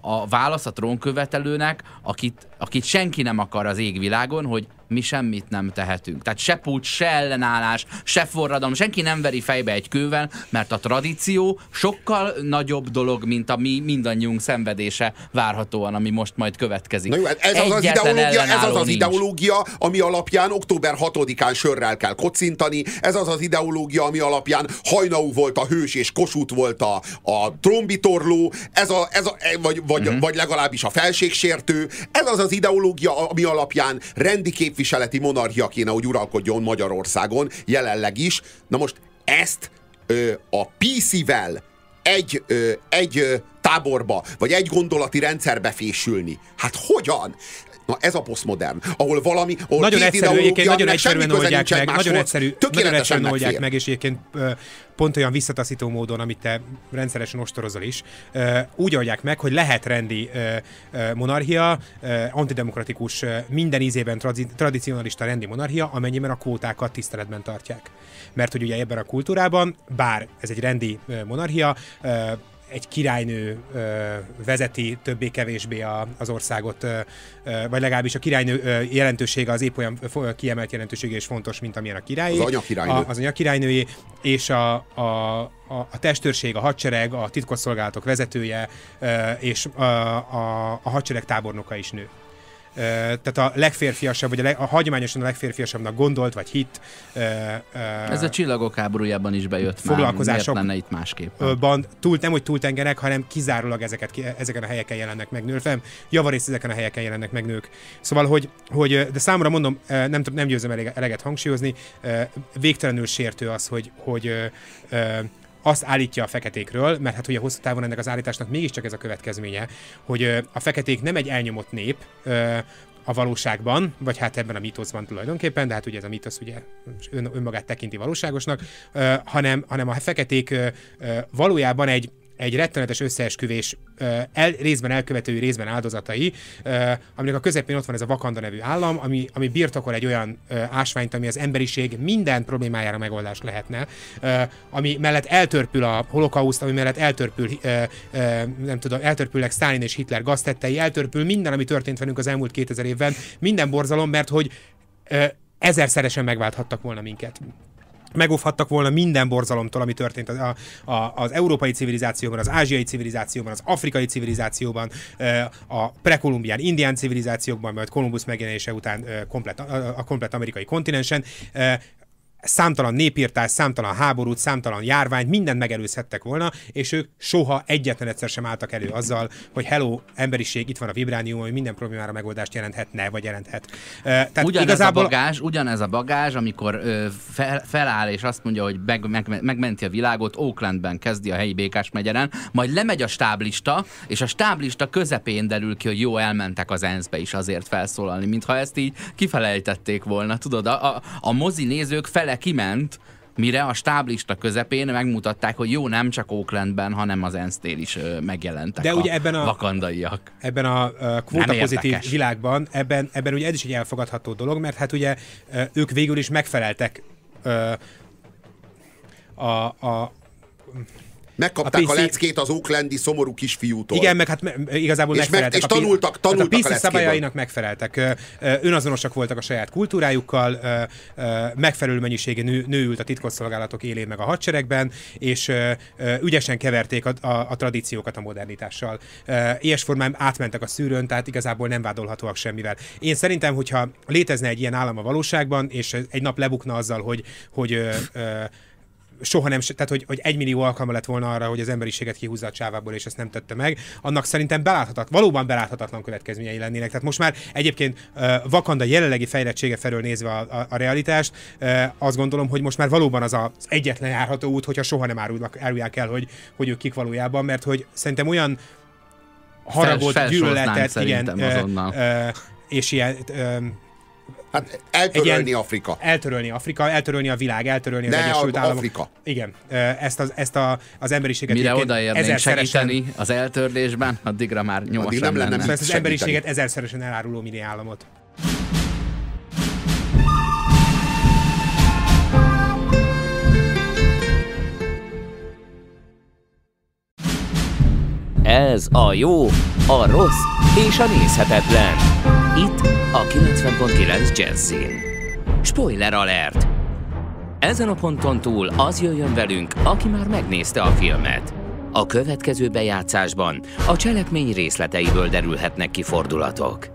S2: a válasz a trónkövetelőnek, akit, akit senki nem akar az égvilágon, hogy mi semmit nem tehetünk. Tehát se pucs, se ellenállás, se forradalom, senki nem veri fejbe egy kővel, mert a tradíció sokkal nagyobb dolog, mint a mi mindannyiunk szenvedése várhatóan, ami most majd következik.
S3: Na jó, hát ez az, az ideológia, ez az az
S2: nincs.
S3: ideológia, ami alapján október 6-án sörrel kell kocintani, ez az az ideológia, ami alapján Hajnau volt a hős és Kossuth volt a, a trombitorló, ez a, ez a, vagy, vagy,
S2: Mhm.
S3: uh-huh. vagy legalábbis a felségsértő, ez az az ideológia, ami alapján rendi képviseleti monarchia kéne, hogy uralkodjon Magyarországon, jelenleg is. Na most ezt ö, a PC-vel egy, ö, egy ö, táborba, vagy egy gondolati rendszerbe fésülni. Hát hogyan? Na ez a posztmodern, ahol valami, ahol
S4: Nagyon
S3: két
S4: egyszerű, egyébként nagyon egyszerűen oldják meg, nagyon
S3: egymáshoz,
S4: egyszerű, nagyon egyszerűen oldják meg, és egyébként pont olyan visszataszító módon, amit te rendszeresen ostorozol is, úgy oldják meg, hogy lehet rendi monarchia, antidemokratikus, minden ízében tradi- tradicionalista rendi monarchia, amennyiben a kvótákat tiszteletben tartják. Mert hogy ugye ebben a kultúrában, bár ez egy rendi monarchia, egy királynő vezeti többé-kevésbé a, az országot, vagy legalábbis a királynő jelentősége az épp olyan kiemelt jelentősége és fontos, mint amilyen a királyi.
S3: Az anyakirálynő.
S4: A, az anyakirálynői, és a, a, a, a testőrség, a hadsereg, a titkosszolgálatok vezetője, és a, a, a hadsereg tábornoka is nő. Tehát a legférfiasabb, vagy a, leg, a hagyományosan a legférfiasabbnak gondolt, vagy hit
S2: Ez a csillagok háborújában is bejött
S4: Foglalkozások-
S2: már. Lenne itt másképp?
S4: ban túl, nem hogy túltengenek, hanem kizárólag ezeket, ezeken a helyeken jelennek meg nők, nem, javarészt ezeken a helyeken jelennek meg nők. Szóval, hogy, hogy de számomra mondom, nem, nem győzöm eleget hangsúlyozni, végtelenül sértő az, hogy, hogy azt állítja a feketékről, mert hát ugye hosszú távon ennek az állításnak mégiscsak ez a következménye, hogy a feketék nem egy elnyomott nép, a valóságban, vagy hát ebben a mítoszban tulajdonképpen, de hát ugye ez a mítosz ugye ön, önmagát tekinti valóságosnak, ö, hanem, hanem a feketék ö, ö, valójában egy, egy rettenetes összeesküvés el, részben elkövetői, részben áldozatai, aminek a közepén ott van ez a Vakanda nevű állam, ami, ami birtokol egy olyan ásványt, ami az emberiség minden problémájára megoldás lehetne, ami mellett eltörpül a holokauszt, ami mellett eltörpül, nem tudom, eltörpülnek Stalin és Hitler gaztettei, eltörpül minden, ami történt velünk az elmúlt 2000 évben, minden borzalom, mert hogy ezerszeresen megválthattak volna minket megóvhattak volna minden borzalomtól, ami történt a, a, az európai civilizációban, az ázsiai civilizációban, az afrikai civilizációban, a prekolumbián, indián civilizációkban, majd Kolumbusz megjelenése után komplet, a komplet amerikai kontinensen. Számtalan népírtás, számtalan háborút, számtalan járványt, mindent megelőzhettek volna, és ők soha egyetlen egyszer sem álltak elő azzal, hogy hello, emberiség, itt van a vibránium, ami minden problémára megoldást jelenthetne, vagy jelenthet. Tehát
S2: ugyanez
S4: igazából
S2: a bagázs, ugyanez a bagázs, amikor ö, fel, feláll és azt mondja, hogy meg, meg, megmenti a világot, Oaklandben kezdi a helyi békás megyeren, majd lemegy a stáblista, és a stáblista közepén derül ki, hogy jó, elmentek az ENSZ-be is azért felszólalni, mintha ezt így kifelejtették volna. Tudod, a, a, a mozi nézők fele kiment, mire a stáblista közepén megmutatták, hogy jó, nem csak Oaklandben, hanem az ENSZ-nél is megjelentek
S4: De ugye ebben a-
S2: vakandaiak.
S4: ebben a kvóta pozitív világban, ebben, ebben ugye ez is egy elfogadható dolog, mert hát ugye ők végül is megfeleltek a, a
S3: Megkapták a,
S4: PC
S3: leckét az Oaklandi szomorú kisfiútól.
S4: Igen, meg hát me- igazából
S3: És
S4: megfeleltek.
S3: meg- és
S4: a
S3: tanultak- tanultak
S4: hát
S3: a
S4: a PC
S3: leckéből.
S4: szabályainak megfeleltek. Önazonosak voltak a saját kultúrájukkal, megfelelő mennyiségű nő, nő ült a titkosszolgálatok élén meg a hadseregben, és ügyesen keverték a, a, a tradíciókat a modernitással. Ilyes formán átmentek a szűrőn, tehát igazából nem vádolhatóak semmivel. Én szerintem, hogyha létezne egy ilyen állam a valóságban, és egy nap lebukna azzal, hogy, hogy soha nem, tehát hogy, hogy egy millió alkalma lett volna arra, hogy az emberiséget kihúzza a csávából, és ezt nem tette meg, annak szerintem beláthatat, valóban beláthatatlan következményei lennének. Tehát most már egyébként uh, Vakanda jelenlegi fejlettsége felől nézve a, a, a realitást, uh, azt gondolom, hogy most már valóban az az egyetlen járható út, hogyha soha nem árulnak, árulják el, hogy, hogy ők kik valójában, mert hogy szerintem olyan haragot, gyűlöletet, igen,
S2: azonnal.
S4: ö, és ilyen ö,
S3: Hát eltörölni
S4: Egy ilyen-
S3: Afrika.
S4: eltörölni Afrika, eltörölni a világ, eltörölni az
S3: Ne,
S4: Egyesült
S3: a-
S4: Államok.
S3: Afrika.
S4: Igen, ezt, az, ezt a, az emberiséget
S2: Mire odaérnénk
S4: ezerszeresen-
S2: segíteni az eltörlésben, addigra már nyomosan
S3: nem lenne
S2: lenne.
S4: Ezt az emberiséget ezerszeresen eláruló mini államot.
S1: Ez a jó, a rossz és a nézhetetlen. Itt a 90.9 Jazzin. Spoiler alert! Ezen a ponton túl az jöjjön velünk, aki már megnézte a filmet. A következő bejátszásban a cselekmény részleteiből derülhetnek ki fordulatok.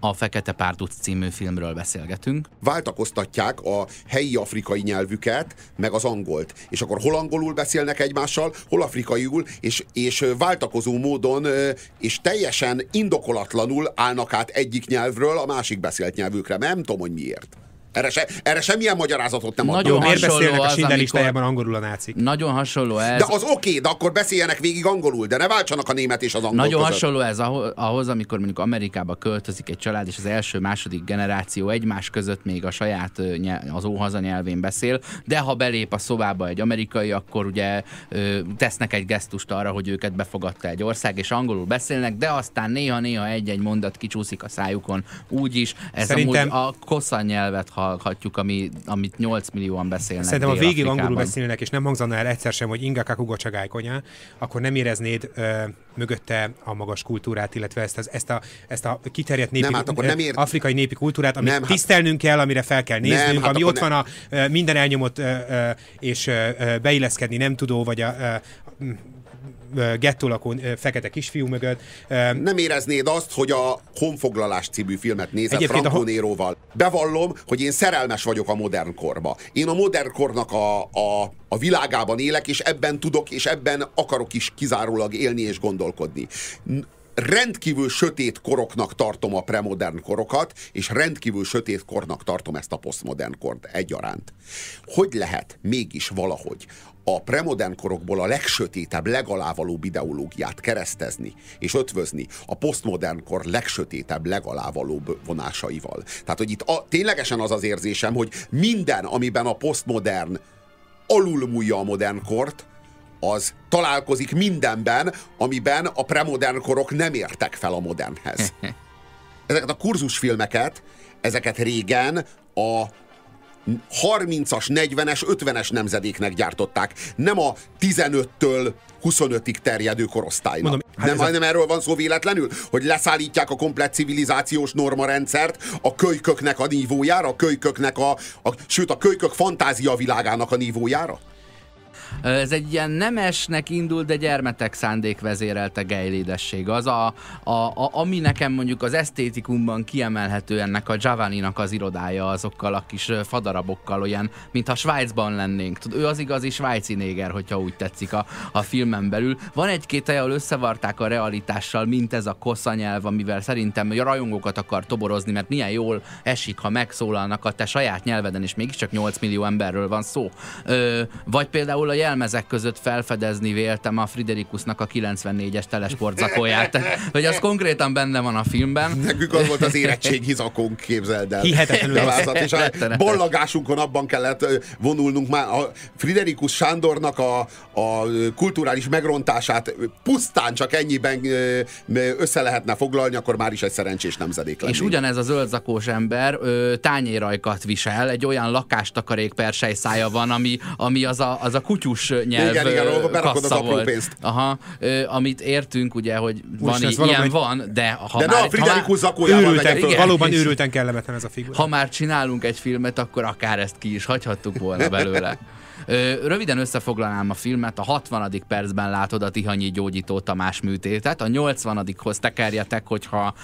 S2: A Fekete Párduc című filmről beszélgetünk.
S3: váltakoztatják a helyi afrikai nyelvüket, meg az angolt. És akkor hol angolul beszélnek egymással, hol afrikaiul, és, és váltakozó módon, és teljesen indokolatlanul állnak át egyik nyelvről a másik beszélt nyelvükre. Nem tudom, hogy miért. Erre, se, erre semmilyen magyarázatot nem
S2: Nagyon
S3: adnak.
S4: Miért
S2: hasonló
S4: beszélnek a
S2: az,
S4: Schindler
S2: amikor-
S4: listájában angolul a nácik?
S2: Nagyon hasonló ez.
S3: De az oké, de akkor beszéljenek végig angolul, de ne váltsanak a német és az angol
S2: Nagyon
S3: között.
S2: hasonló ez ahhoz, amikor mondjuk Amerikába költözik egy család, és az első, második generáció egymás között még a saját az óhaza nyelvén beszél, de ha belép a szobába egy amerikai, akkor ugye tesznek egy gesztust arra, hogy őket befogadta egy ország, és angolul beszélnek, de aztán néha-néha egy-egy mondat kicsúszik a szájukon. Úgyis ez
S4: Szerintem-
S2: amúgy a koszan nyelvet hallhatjuk, ami, amit 8 millióan beszélnek
S4: Szerintem, ha végig angolul beszélnek, és nem hangzana el egyszer sem, hogy Inga Kakugo akkor nem éreznéd ö, mögötte a magas kultúrát, illetve ezt, az, ezt, a, ezt a kiterjedt népi,
S3: Nem, hát akkor nem ér-
S4: afrikai népi kultúrát, amit
S3: Nem, hát-
S4: tisztelnünk kell, amire fel kell néznünk,
S3: Nem, hát
S4: ami ott
S3: ne-
S4: van a minden elnyomott ö, ö, és ö, beilleszkedni nem tudó, vagy a ö, ö, gettó lakó ö, fekete kisfiú mögött.
S3: Nem éreznéd azt, hogy a Honfoglalás című filmet nézed
S4: a
S3: Franco
S4: hon-
S3: Néróval. Bevallom, hogy én szerelmes vagyok a modern korba. Én a modern kornak a, a, a világában élek, és ebben tudok, és ebben akarok is kizárólag élni és gondolkodni. Rendkívül sötét koroknak tartom a premodern korokat, és rendkívül sötét kornak tartom ezt a posztmodern kort egyaránt. Hogy lehet mégis valahogy a premodern korokból a legsötétebb, legalávalóbb ideológiát keresztezni és ötvözni a posztmodern kor legsötétebb, legalávalóbb vonásaival. Tehát, hogy itt a, ténylegesen az az érzésem, hogy minden, amiben a posztmodern alulmúlja a modern kort, az találkozik mindenben, amiben a premodern korok nem értek fel a modernhez. Ezeket a kurzusfilmeket, ezeket régen a 30-as, 40-es, 50-es nemzedéknek gyártották. Nem a 15-től 25-ig terjedő korosztálynak.
S4: Mondom, hát
S3: nem,
S4: a-
S3: nem erről van szó véletlenül, hogy leszállítják a komplett civilizációs normarendszert a kölyköknek a nívójára, a kölyköknek a, a sőt a kölykök fantázia világának a nívójára?
S2: Ez egy ilyen nemesnek indult, de gyermetek szándék vezérelte gejlédesség. Az, a, a, a, ami nekem mondjuk az esztétikumban kiemelhető ennek a Giovanninak az irodája azokkal a kis fadarabokkal, olyan, mintha Svájcban lennénk. Tud, ő az igazi svájci néger, hogyha úgy tetszik a, a filmen belül. Van egy-két ahol összevarták a realitással, mint ez a kossza nyelv, amivel szerintem a rajongókat akar toborozni, mert milyen jól esik, ha megszólalnak a te saját nyelveden, és mégiscsak 8 millió emberről van szó. Ö, vagy például a jelmezek között felfedezni véltem a Friderikusnak a 94-es telesportzakóját. Tehát, hogy az konkrétan benne van a filmben.
S3: Nekünk az volt az érettségi zakónk, képzeld el.
S4: Hihetetlenül
S3: és a
S2: Rettenetes.
S3: ballagásunkon abban kellett vonulnunk már. A Friderikus Sándornak a, a kulturális megrontását pusztán csak ennyiben össze lehetne foglalni, akkor már is egy szerencsés nemzedék lennénk.
S2: És ugyanez a zöldzakós ember ö, tányérajkat visel, egy olyan lakástakarék persejszája van, ami, ami az a, az a kutyus nyelv
S3: Igen, igen, berakod az
S2: volt.
S3: pénzt.
S2: Aha, ö, amit értünk ugye, hogy van,
S4: Úristen, ez
S2: i- ilyen van, de ha
S3: De
S2: már,
S3: a Friderikus
S2: már,
S3: zakójával
S4: Őrülten.
S2: Igen.
S4: valóban őrülten kellemetlen ez a figura.
S2: ha már csinálunk egy filmet, akkor akár ezt ki is hagyhattuk volna belőle. Röviden összefoglalnám a filmet, a 60. percben látod a Tihanyi gyógyító Tamás műtétet, a 80-hoz tekerjetek, hogyha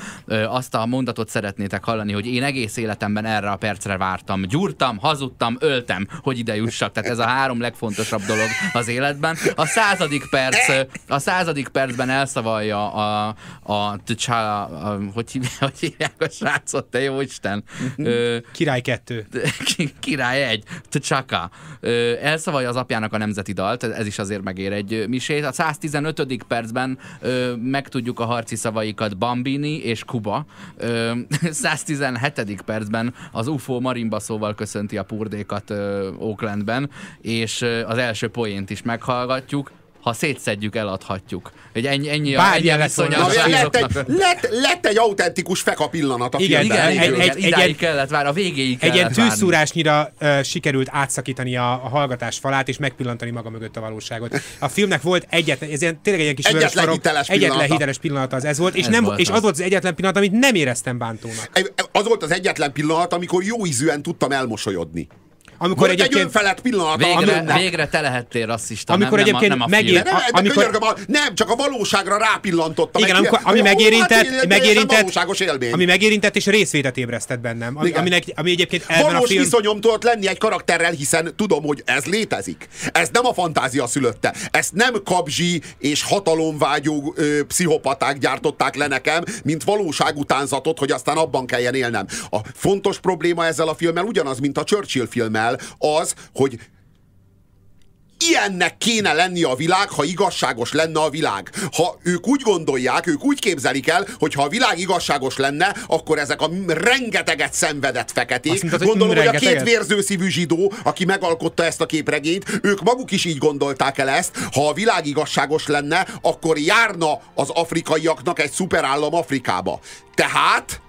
S2: azt a mondatot szeretnétek hallani, hogy én egész életemben erre a percre vártam. Gyúrtam, hazudtam, öltem, hogy ide jussak. Tehát ez a három legfontosabb dolog az életben. A századik perc, a századik percben elszavalja a, a, T'Challa, a hogy, hívják, hogy hívják a srácot, te jó Isten. Ö,
S4: Király 2.
S2: Ki- király egy, T'Chaka. Ö, Elszavalja az apjának a nemzeti dalt, ez is azért megér egy misét. A 115. percben ö, megtudjuk a harci szavaikat Bambini és Kuba. Ö, 117. percben az UFO marimbaszóval köszönti a purdékat ö, Oaklandben, és ö, az első poént is meghallgatjuk. Ha szétszedjük, eladhatjuk. Egy ennyi, ennyi, a,
S4: Bár
S2: ennyi
S4: volna.
S2: a
S3: lett, egy, lett, lett egy autentikus feka pillanat a
S4: Igen.
S2: Igen,
S4: egy-
S2: igen,
S4: egy-
S2: igen,
S4: egy
S2: idáig
S4: ilyen-
S2: kellett várni, a végéig
S4: Egy ilyen tűzszúrásnyira uh, sikerült átszakítani a, a hallgatás falát, és megpillantani maga mögött a valóságot. A filmnek volt egyetlen, ez ilyen, tényleg egy ilyen kis
S3: Egyetlen
S4: vörös farok,
S3: hiteles
S4: egyetlen
S3: pillanata.
S4: hiteles pillanata az ez volt, és,
S2: Ez
S4: nem,
S2: volt
S4: és
S2: az.
S4: az volt az egyetlen pillanat, amit nem éreztem bántónak.
S3: Az volt az egyetlen pillanat, amikor jó ízűen tudtam elmosolyodni.
S4: Amikor
S3: Volt egy
S4: egyébként
S3: önfelett pillanat,
S2: Végre,
S3: önnek-
S2: végre te lehettél rasszista,
S4: Amikor
S2: nem,
S4: egyébként
S2: nem, a, nem a
S4: megír-
S2: film.
S3: De
S4: amikor-
S3: könyörgöm, a- nem, csak a valóságra rápillantottam.
S4: Igen,
S3: Egy-
S4: amikor, ami megérintett,
S3: hát
S4: megérintett,
S3: valóságos élmény.
S4: ami megérintett és részvétet ébresztett bennem. Ami, aminek, ami egyébként ebben a
S3: Valós
S4: film...
S3: viszonyom tudott lenni egy karakterrel, hiszen tudom, hogy ez létezik. Ez nem a fantázia szülötte. Ezt nem kabzsi és hatalomvágyó ö, pszichopaták gyártották le nekem, mint valóságutánzatot, hogy aztán abban kelljen élnem. A fontos probléma ezzel a filmmel ugyanaz, mint a Churchill filmmel, az, hogy ilyennek kéne lenni a világ, ha igazságos lenne a világ. Ha ők úgy gondolják, ők úgy képzelik el, hogy ha a világ igazságos lenne, akkor ezek a rengeteget szenvedett feketék,
S4: Azt mondtad, hogy
S3: gondolom, hogy a két vérzőszívű zsidó, aki megalkotta ezt a képregényt, ők maguk is így gondolták el ezt, ha a világ igazságos lenne, akkor járna az afrikaiaknak egy szuperállam Afrikába. Tehát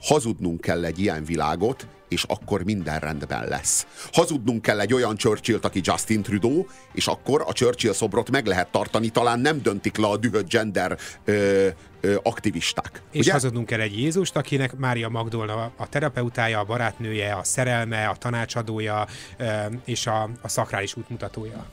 S3: hazudnunk kell egy ilyen világot, és akkor minden rendben lesz. Hazudnunk kell egy olyan Churchillt, aki Justin Trudeau, és akkor a Churchill szobrot meg lehet tartani, talán nem döntik le a dühött gender ö, ö, aktivisták.
S4: És
S3: Ugye?
S4: hazudnunk kell egy Jézust, akinek Mária Magdolna a terapeutája, a barátnője, a szerelme, a tanácsadója ö, és a, a szakrális útmutatója.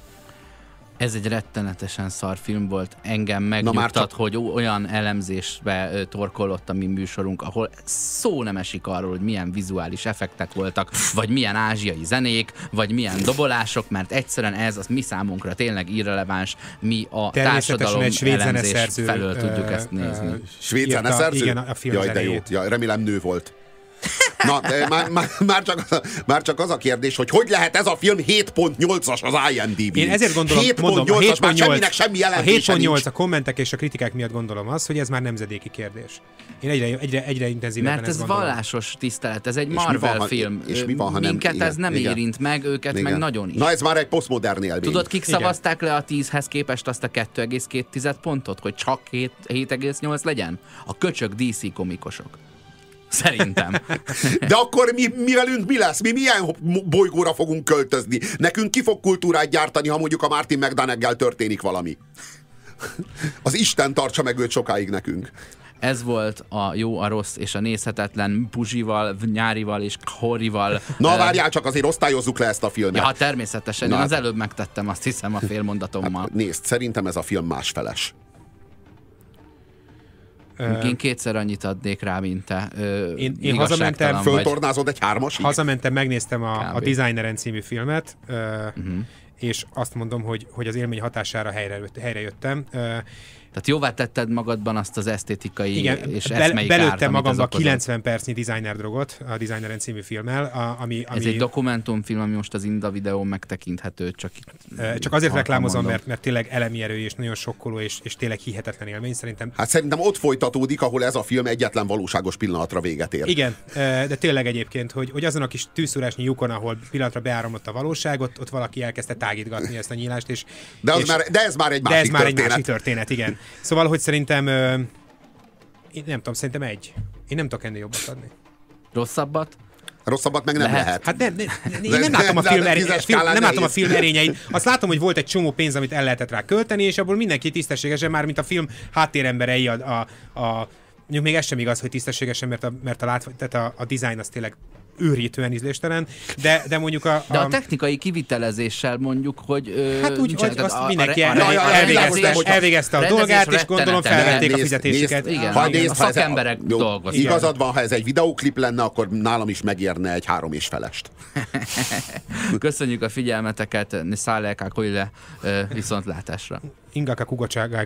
S2: Ez egy rettenetesen szar film volt. Engem megnyugtat,
S3: csak-
S2: hogy olyan elemzésbe torkolott a mi műsorunk, ahol szó nem esik arról, hogy milyen vizuális effektek voltak, vagy milyen ázsiai zenék, vagy milyen dobolások, mert egyszerűen ez az mi számunkra tényleg irreleváns, mi a társadalom
S4: egy svéd
S2: elemzés felől tudjuk ezt nézni.
S3: Svéd zeneszerző?
S4: Igen, a film
S3: Jaj, de jó. Ja, remélem nő volt. Na, de már, már, már, csak, az a- már csak az a kérdés, hogy hogy lehet ez a film 7.8-as az IMDb-n.
S4: Én ezért gondolom,
S3: 7.8-as,
S4: mondom, a
S3: már
S4: 7.8,
S3: semminek semmi
S4: a
S3: jelentése
S4: 7.8
S3: nincs.
S4: a kommentek és a kritikák miatt gondolom az, hogy ez már nemzedéki kérdés. Én egyre, egyre, egyre intenzívebben
S2: Mert ez
S4: gondolom.
S2: vallásos tisztelet, ez egy
S3: van,
S2: Marvel
S3: ha-
S2: film.
S3: és mi van, ha nem-
S2: Minket
S3: igen,
S2: ez nem
S3: igen.
S2: érint meg, őket meg
S3: Igen.
S2: nagyon is.
S3: Na ez már egy posztmodern élmény.
S2: Tudod, kik
S4: Igen.
S2: szavazták le a 10-hez képest azt a 2,2 pontot, hogy csak 7 7,8 legyen? A köcsök DC komikosok. Szerintem.
S3: De akkor mi, mi velünk mi lesz? Mi milyen bolygóra fogunk költözni? Nekünk ki fog kultúrát gyártani, ha mondjuk a Martin McDonaggel történik valami? Az Isten tartsa meg őt sokáig nekünk.
S2: Ez volt a jó, a rossz és a nézhetetlen Puzsival, Nyárival és Horival.
S3: Na várjál csak, azért osztályozzuk le ezt a filmet.
S2: Ja, hát természetesen.
S3: Na
S2: Én az
S3: hát-
S2: előbb megtettem, azt hiszem, a félmondatommal.
S3: Nézd, szerintem ez a film másfeles.
S2: Én kétszer annyit adnék rá, mint te. Ö,
S4: Én- én hazamentem.
S3: Föltornázod egy hármasig?
S4: Hazamentem, megnéztem a, a
S2: Kb.
S4: Designeren című filmet, uh,
S2: Mhm.
S4: uh-huh. és azt mondom, hogy, hogy az élmény hatására helyre, helyre jöttem. Uh,
S2: Tehát jóvá tetted magadban azt az esztétikai
S4: igen,
S2: és eszmei kárt,
S4: belőttem
S2: amit
S4: magamba
S2: ez okozott.
S4: 90 percnyi designer drogot a Designeren című filmmel, a, ami, ami
S2: Ez egy dokumentumfilm, ami most az Inda videón megtekinthető, csak
S4: csak azért reklámozom, mert, mert tényleg elemi erő és nagyon sokkoló és, és tényleg hihetetlen élmény szerintem.
S3: Hát szerintem ott folytatódik, ahol ez a film egyetlen valóságos pillanatra véget ér.
S4: Igen, de tényleg egyébként, hogy, hogy azon a kis tűzszúrásnyi lyukon, ahol pillanatra beáramlott a valóság, ott, ott valaki elkezdte tágítgatni ezt a nyílást, és,
S3: De, az
S4: és,
S3: már, de ez már egy
S4: de
S3: másik
S4: ez már
S3: történet.
S4: egy másik történet, igen. Szóval, hogy szerintem, ö, én nem tudom, szerintem egy. Én nem tudok ennél jobbat adni.
S2: rosszabbat.
S3: Rosszabbat meg nem lehet.
S2: Lehet.
S4: Hát nem, nem, én nem látom a film, erény, film, nem látom a film erényeit. Azt látom, hogy volt egy csomó pénz, amit el lehetett rá költeni, és abból mindenki tisztességesen, már mint a film háttéremberei a, a, a Mondjuk még ez sem igaz, hogy tisztességesen, mert a, mert a, látva, tehát a, a design az tényleg őrítően ízléstelen, de, de mondjuk a,
S2: De a technikai kivitelezéssel mondjuk, hogy... Ö,
S4: Hát úgy, hogy
S2: az-
S4: azt
S2: a-
S4: mindenki
S2: a- a- a- a-
S4: elvégezte, elvégezte a dolgát, és gondolom felvették a fizetésüket.
S2: Igen,
S3: ha nézd,
S2: a szakemberek dolgoztak.
S3: Igazad van, ha ez egy videóklip lenne, akkor nálam is megérne egy három és felest.
S2: Köszönjük a figyelmeteket, szállják a viszontlátásra.
S4: Ingaka kugocságáj